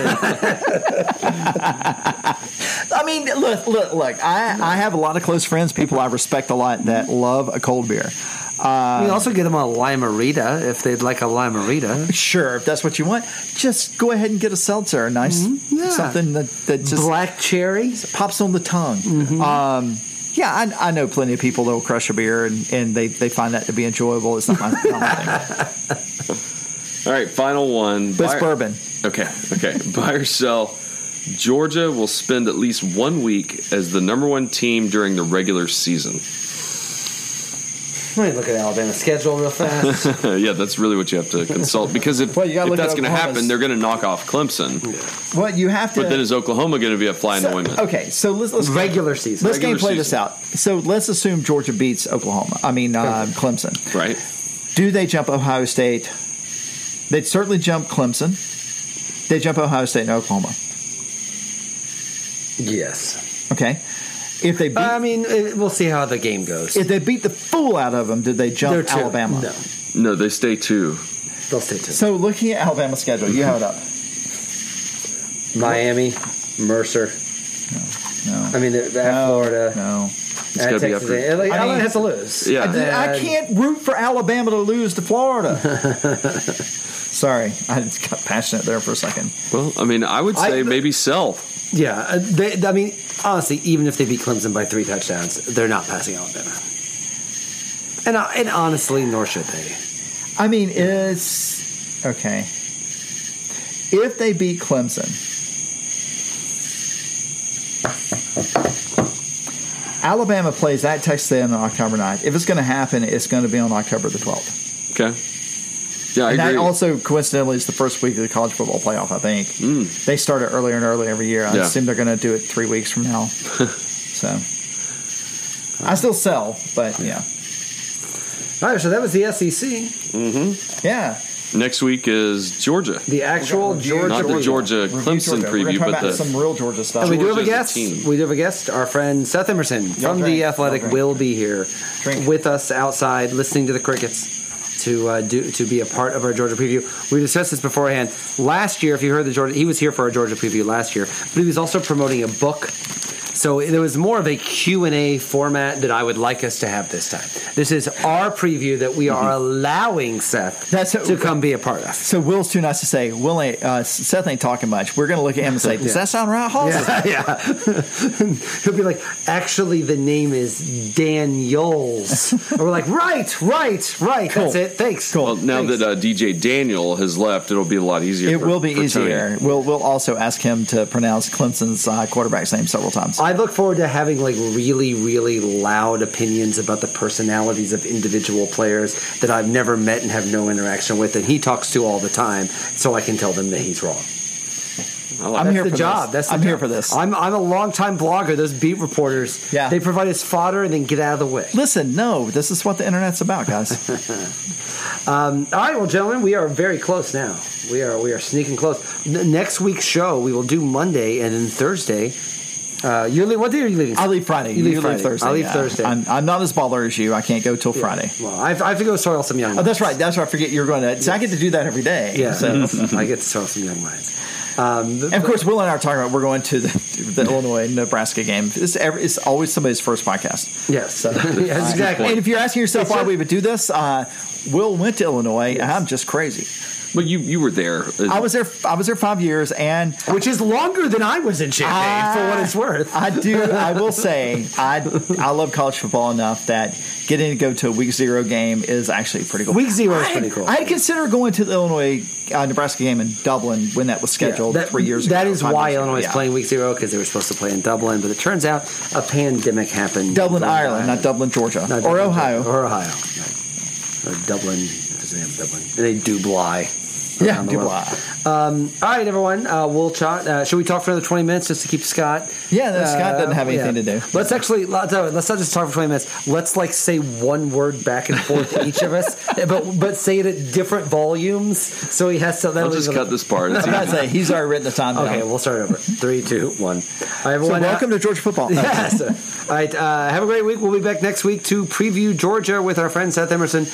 I mean, look, look, look. I, I have a lot of close friends, people I respect a lot, that love a cold beer. you can also get them a Lime-A-Rita if they'd like a Lime-A-Rita. Sure, if that's what you want, just go ahead and get a seltzer, a nice Mm-hmm. Yeah. something that, that just Black cherry. pops on the tongue. Mm-hmm. Um, yeah, I, I know plenty of people that will crush a beer and, and they, they find that to be enjoyable. It's not my, not my thing. All right, final one. But it's Buy- bourbon. Okay, okay. Buy or sell. Georgia will spend at least one week as the number one team during the regular season. Let me look at Alabama's schedule real fast. yeah, that's really what you have to consult because if, Well, you gotta if look that's at going to happen, they're going to knock off Clemson. Well, you have to. But then is Oklahoma going to be a fly in the so- ointment? okay, so let's let's Regular season. let's game Regular play this out. So let's assume Georgia beats Oklahoma. I mean uh, Clemson. Right? Do they jump Ohio State? They'd certainly jump Clemson. They jump Ohio State and Oklahoma. yes. Okay. If they beat, I mean, eh, we'll see how the game goes. if they beat the fool out of them, did they jump. Alabama? No, No, they stay two. they'll stay two. So looking at Alabama's schedule, you have it up. Miami, Mercer. No. I mean, they're, they're at No, Florida. No. It's At gotta be Texas after- A&M. Like, I Alabama mean- has to lose. Yeah. I, I can't root for Alabama to lose to Florida. Sorry, I just got passionate there for a second. Well, I mean, I would say I- maybe sell. Yeah, uh, they, I mean, honestly, even if they beat Clemson by three touchdowns, they're not passing Alabama. And uh, and honestly, nor should they. I mean, it's okay. If they beat Clemson, Alabama plays at Texas A&M on October 9th. If it's going to happen, it's going to be on October the 12th. Okay. Yeah, I and agree. that also coincidentally is the first week of the college football playoff. I think mm. they start it earlier and earlier every year. I Yeah. assume they're going to do it three weeks from now. so I still sell, but yeah, All right, so that was the SEC, mm-hmm. yeah. Next week is Georgia. the actual Georgia. Not the Georgia Review Clemson Georgia. We're gonna preview, talk but about the some real Georgia stuff. And we do have a Georgia's a guest. team. We do have a guest. Our friend Seth Emerson from drink. the Athletic Y'all drink. will be here Drink. with us outside, listening to the crickets to uh, do to be a part of our Georgia preview. We discussed this beforehand. Last year, if you heard the Georgia, he was here for our Georgia preview last year, but he was also promoting a book So there was more of a Q&A format that I would like us to have this time. This is our preview that we are allowing Seth That's a- to come be a part of. So Will's too nice to say. Will ain't, uh, Seth ain't talking much. We're going to look at him and say, "Does Yeah. that sound right, Halls?" Yeah, yeah. He'll be like, actually, the name is Daniels. and we're like, right, right, right. That's it. Thanks. Cool. Well, now Thanks. that uh, DJ Daniel has left, it'll be a lot easier. It for- will be easier. Tony. We'll we'll also ask him to pronounce Clemson's uh, quarterback's name several times. I look forward to having like really, really loud opinions about the personalities of individual players that I've never met and have no interaction with, and he talks to all the time, so I can tell them that he's wrong. I like I'm that. here the for job. this. That's the I'm here for this. I'm I'm a longtime blogger. Those beat reporters, Yeah. they provide us fodder and then get out of the way. Listen, no, this is what the internet's about, guys. Um, all right, well, gentlemen, we are very close now. We are we are sneaking close. N- next week's show we will do Monday and then Thursday. Uh, you leave, what day are you leaving? I leave Friday. You leave You Friday. Thursday. I leave yeah. Thursday. I'm, I'm not as you. I can't go till Friday. well, I have, I have to go soil some young. Oh, that's right. That's right. I forget you're going to. So I get to do that every day. Yeah, So. I get to soil some young minds. Um, And of course, Will and I are talking about we're going to the, the Illinois Nebraska game. It's, every, it's always somebody's first podcast. yes, yes, exactly. And if you're asking yourself It's why just- we would do this, uh, Will went to Illinois, and I'm just crazy. But you you were there. I was there. I was there five years, and Which is longer than I was in Champaign, for what it's worth. I do. I will say, I I love college football enough that getting to go to a week zero game is actually pretty cool. Week zero is I- pretty cool. I had considered going to the Illinois uh, Nebraska game in Dublin when that was scheduled that, three years That ago. That is why. Illinois is Yeah. playing week zero because they were supposed to play in Dublin, but it turns out a pandemic happened. Dublin, in Ireland, not Dublin, Georgia, Not or Dublin, Ohio. or Ohio, or Dublin. What's the name Dublin? And they Dubai. Yeah, around the world. Dubai. Um, all right, everyone. Uh, we'll chat. Uh, should we talk for another twenty minutes just to keep Scott? Yeah, no, Scott Uh, doesn't have anything yeah. to do. Let's actually let's, uh, let's not just talk for twenty minutes. Let's like say one word back and forth to each of us, but but say it at different volumes. So he has to. I'll just even- cut this part. It's I'm about to say he's already written the time down. Okay, we'll start over. Three, two, one. All right, so everyone. uh, welcome to Georgia football. Yes. All right. Uh, have a great week. We'll be back next week to preview Georgia with our friend Seth Emerson.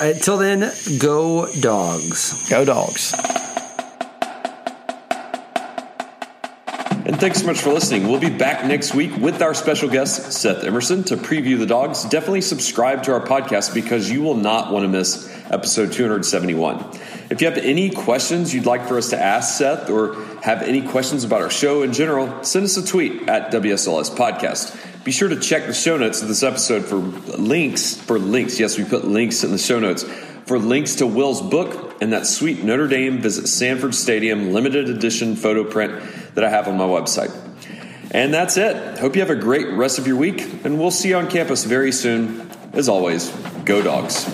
Until then, go dogs. Go dogs. And thanks so much for listening. We'll be back next week with our special guest, Seth Emerson, to preview the dogs. Definitely subscribe to our podcast because you will not want to miss episode 271. If you have any questions you'd like for us to ask Seth or have any questions about our show in general, send us a tweet at WSLS Podcast. Be sure to check the show notes of this episode for links. For links, yes, we put links in the show notes for links to Will's book and that sweet Notre Dame visit Sanford Stadium limited edition photo print that I have on my website. And that's it. Hope you have a great rest of your week, and we'll see you on campus very soon. As always, go dogs.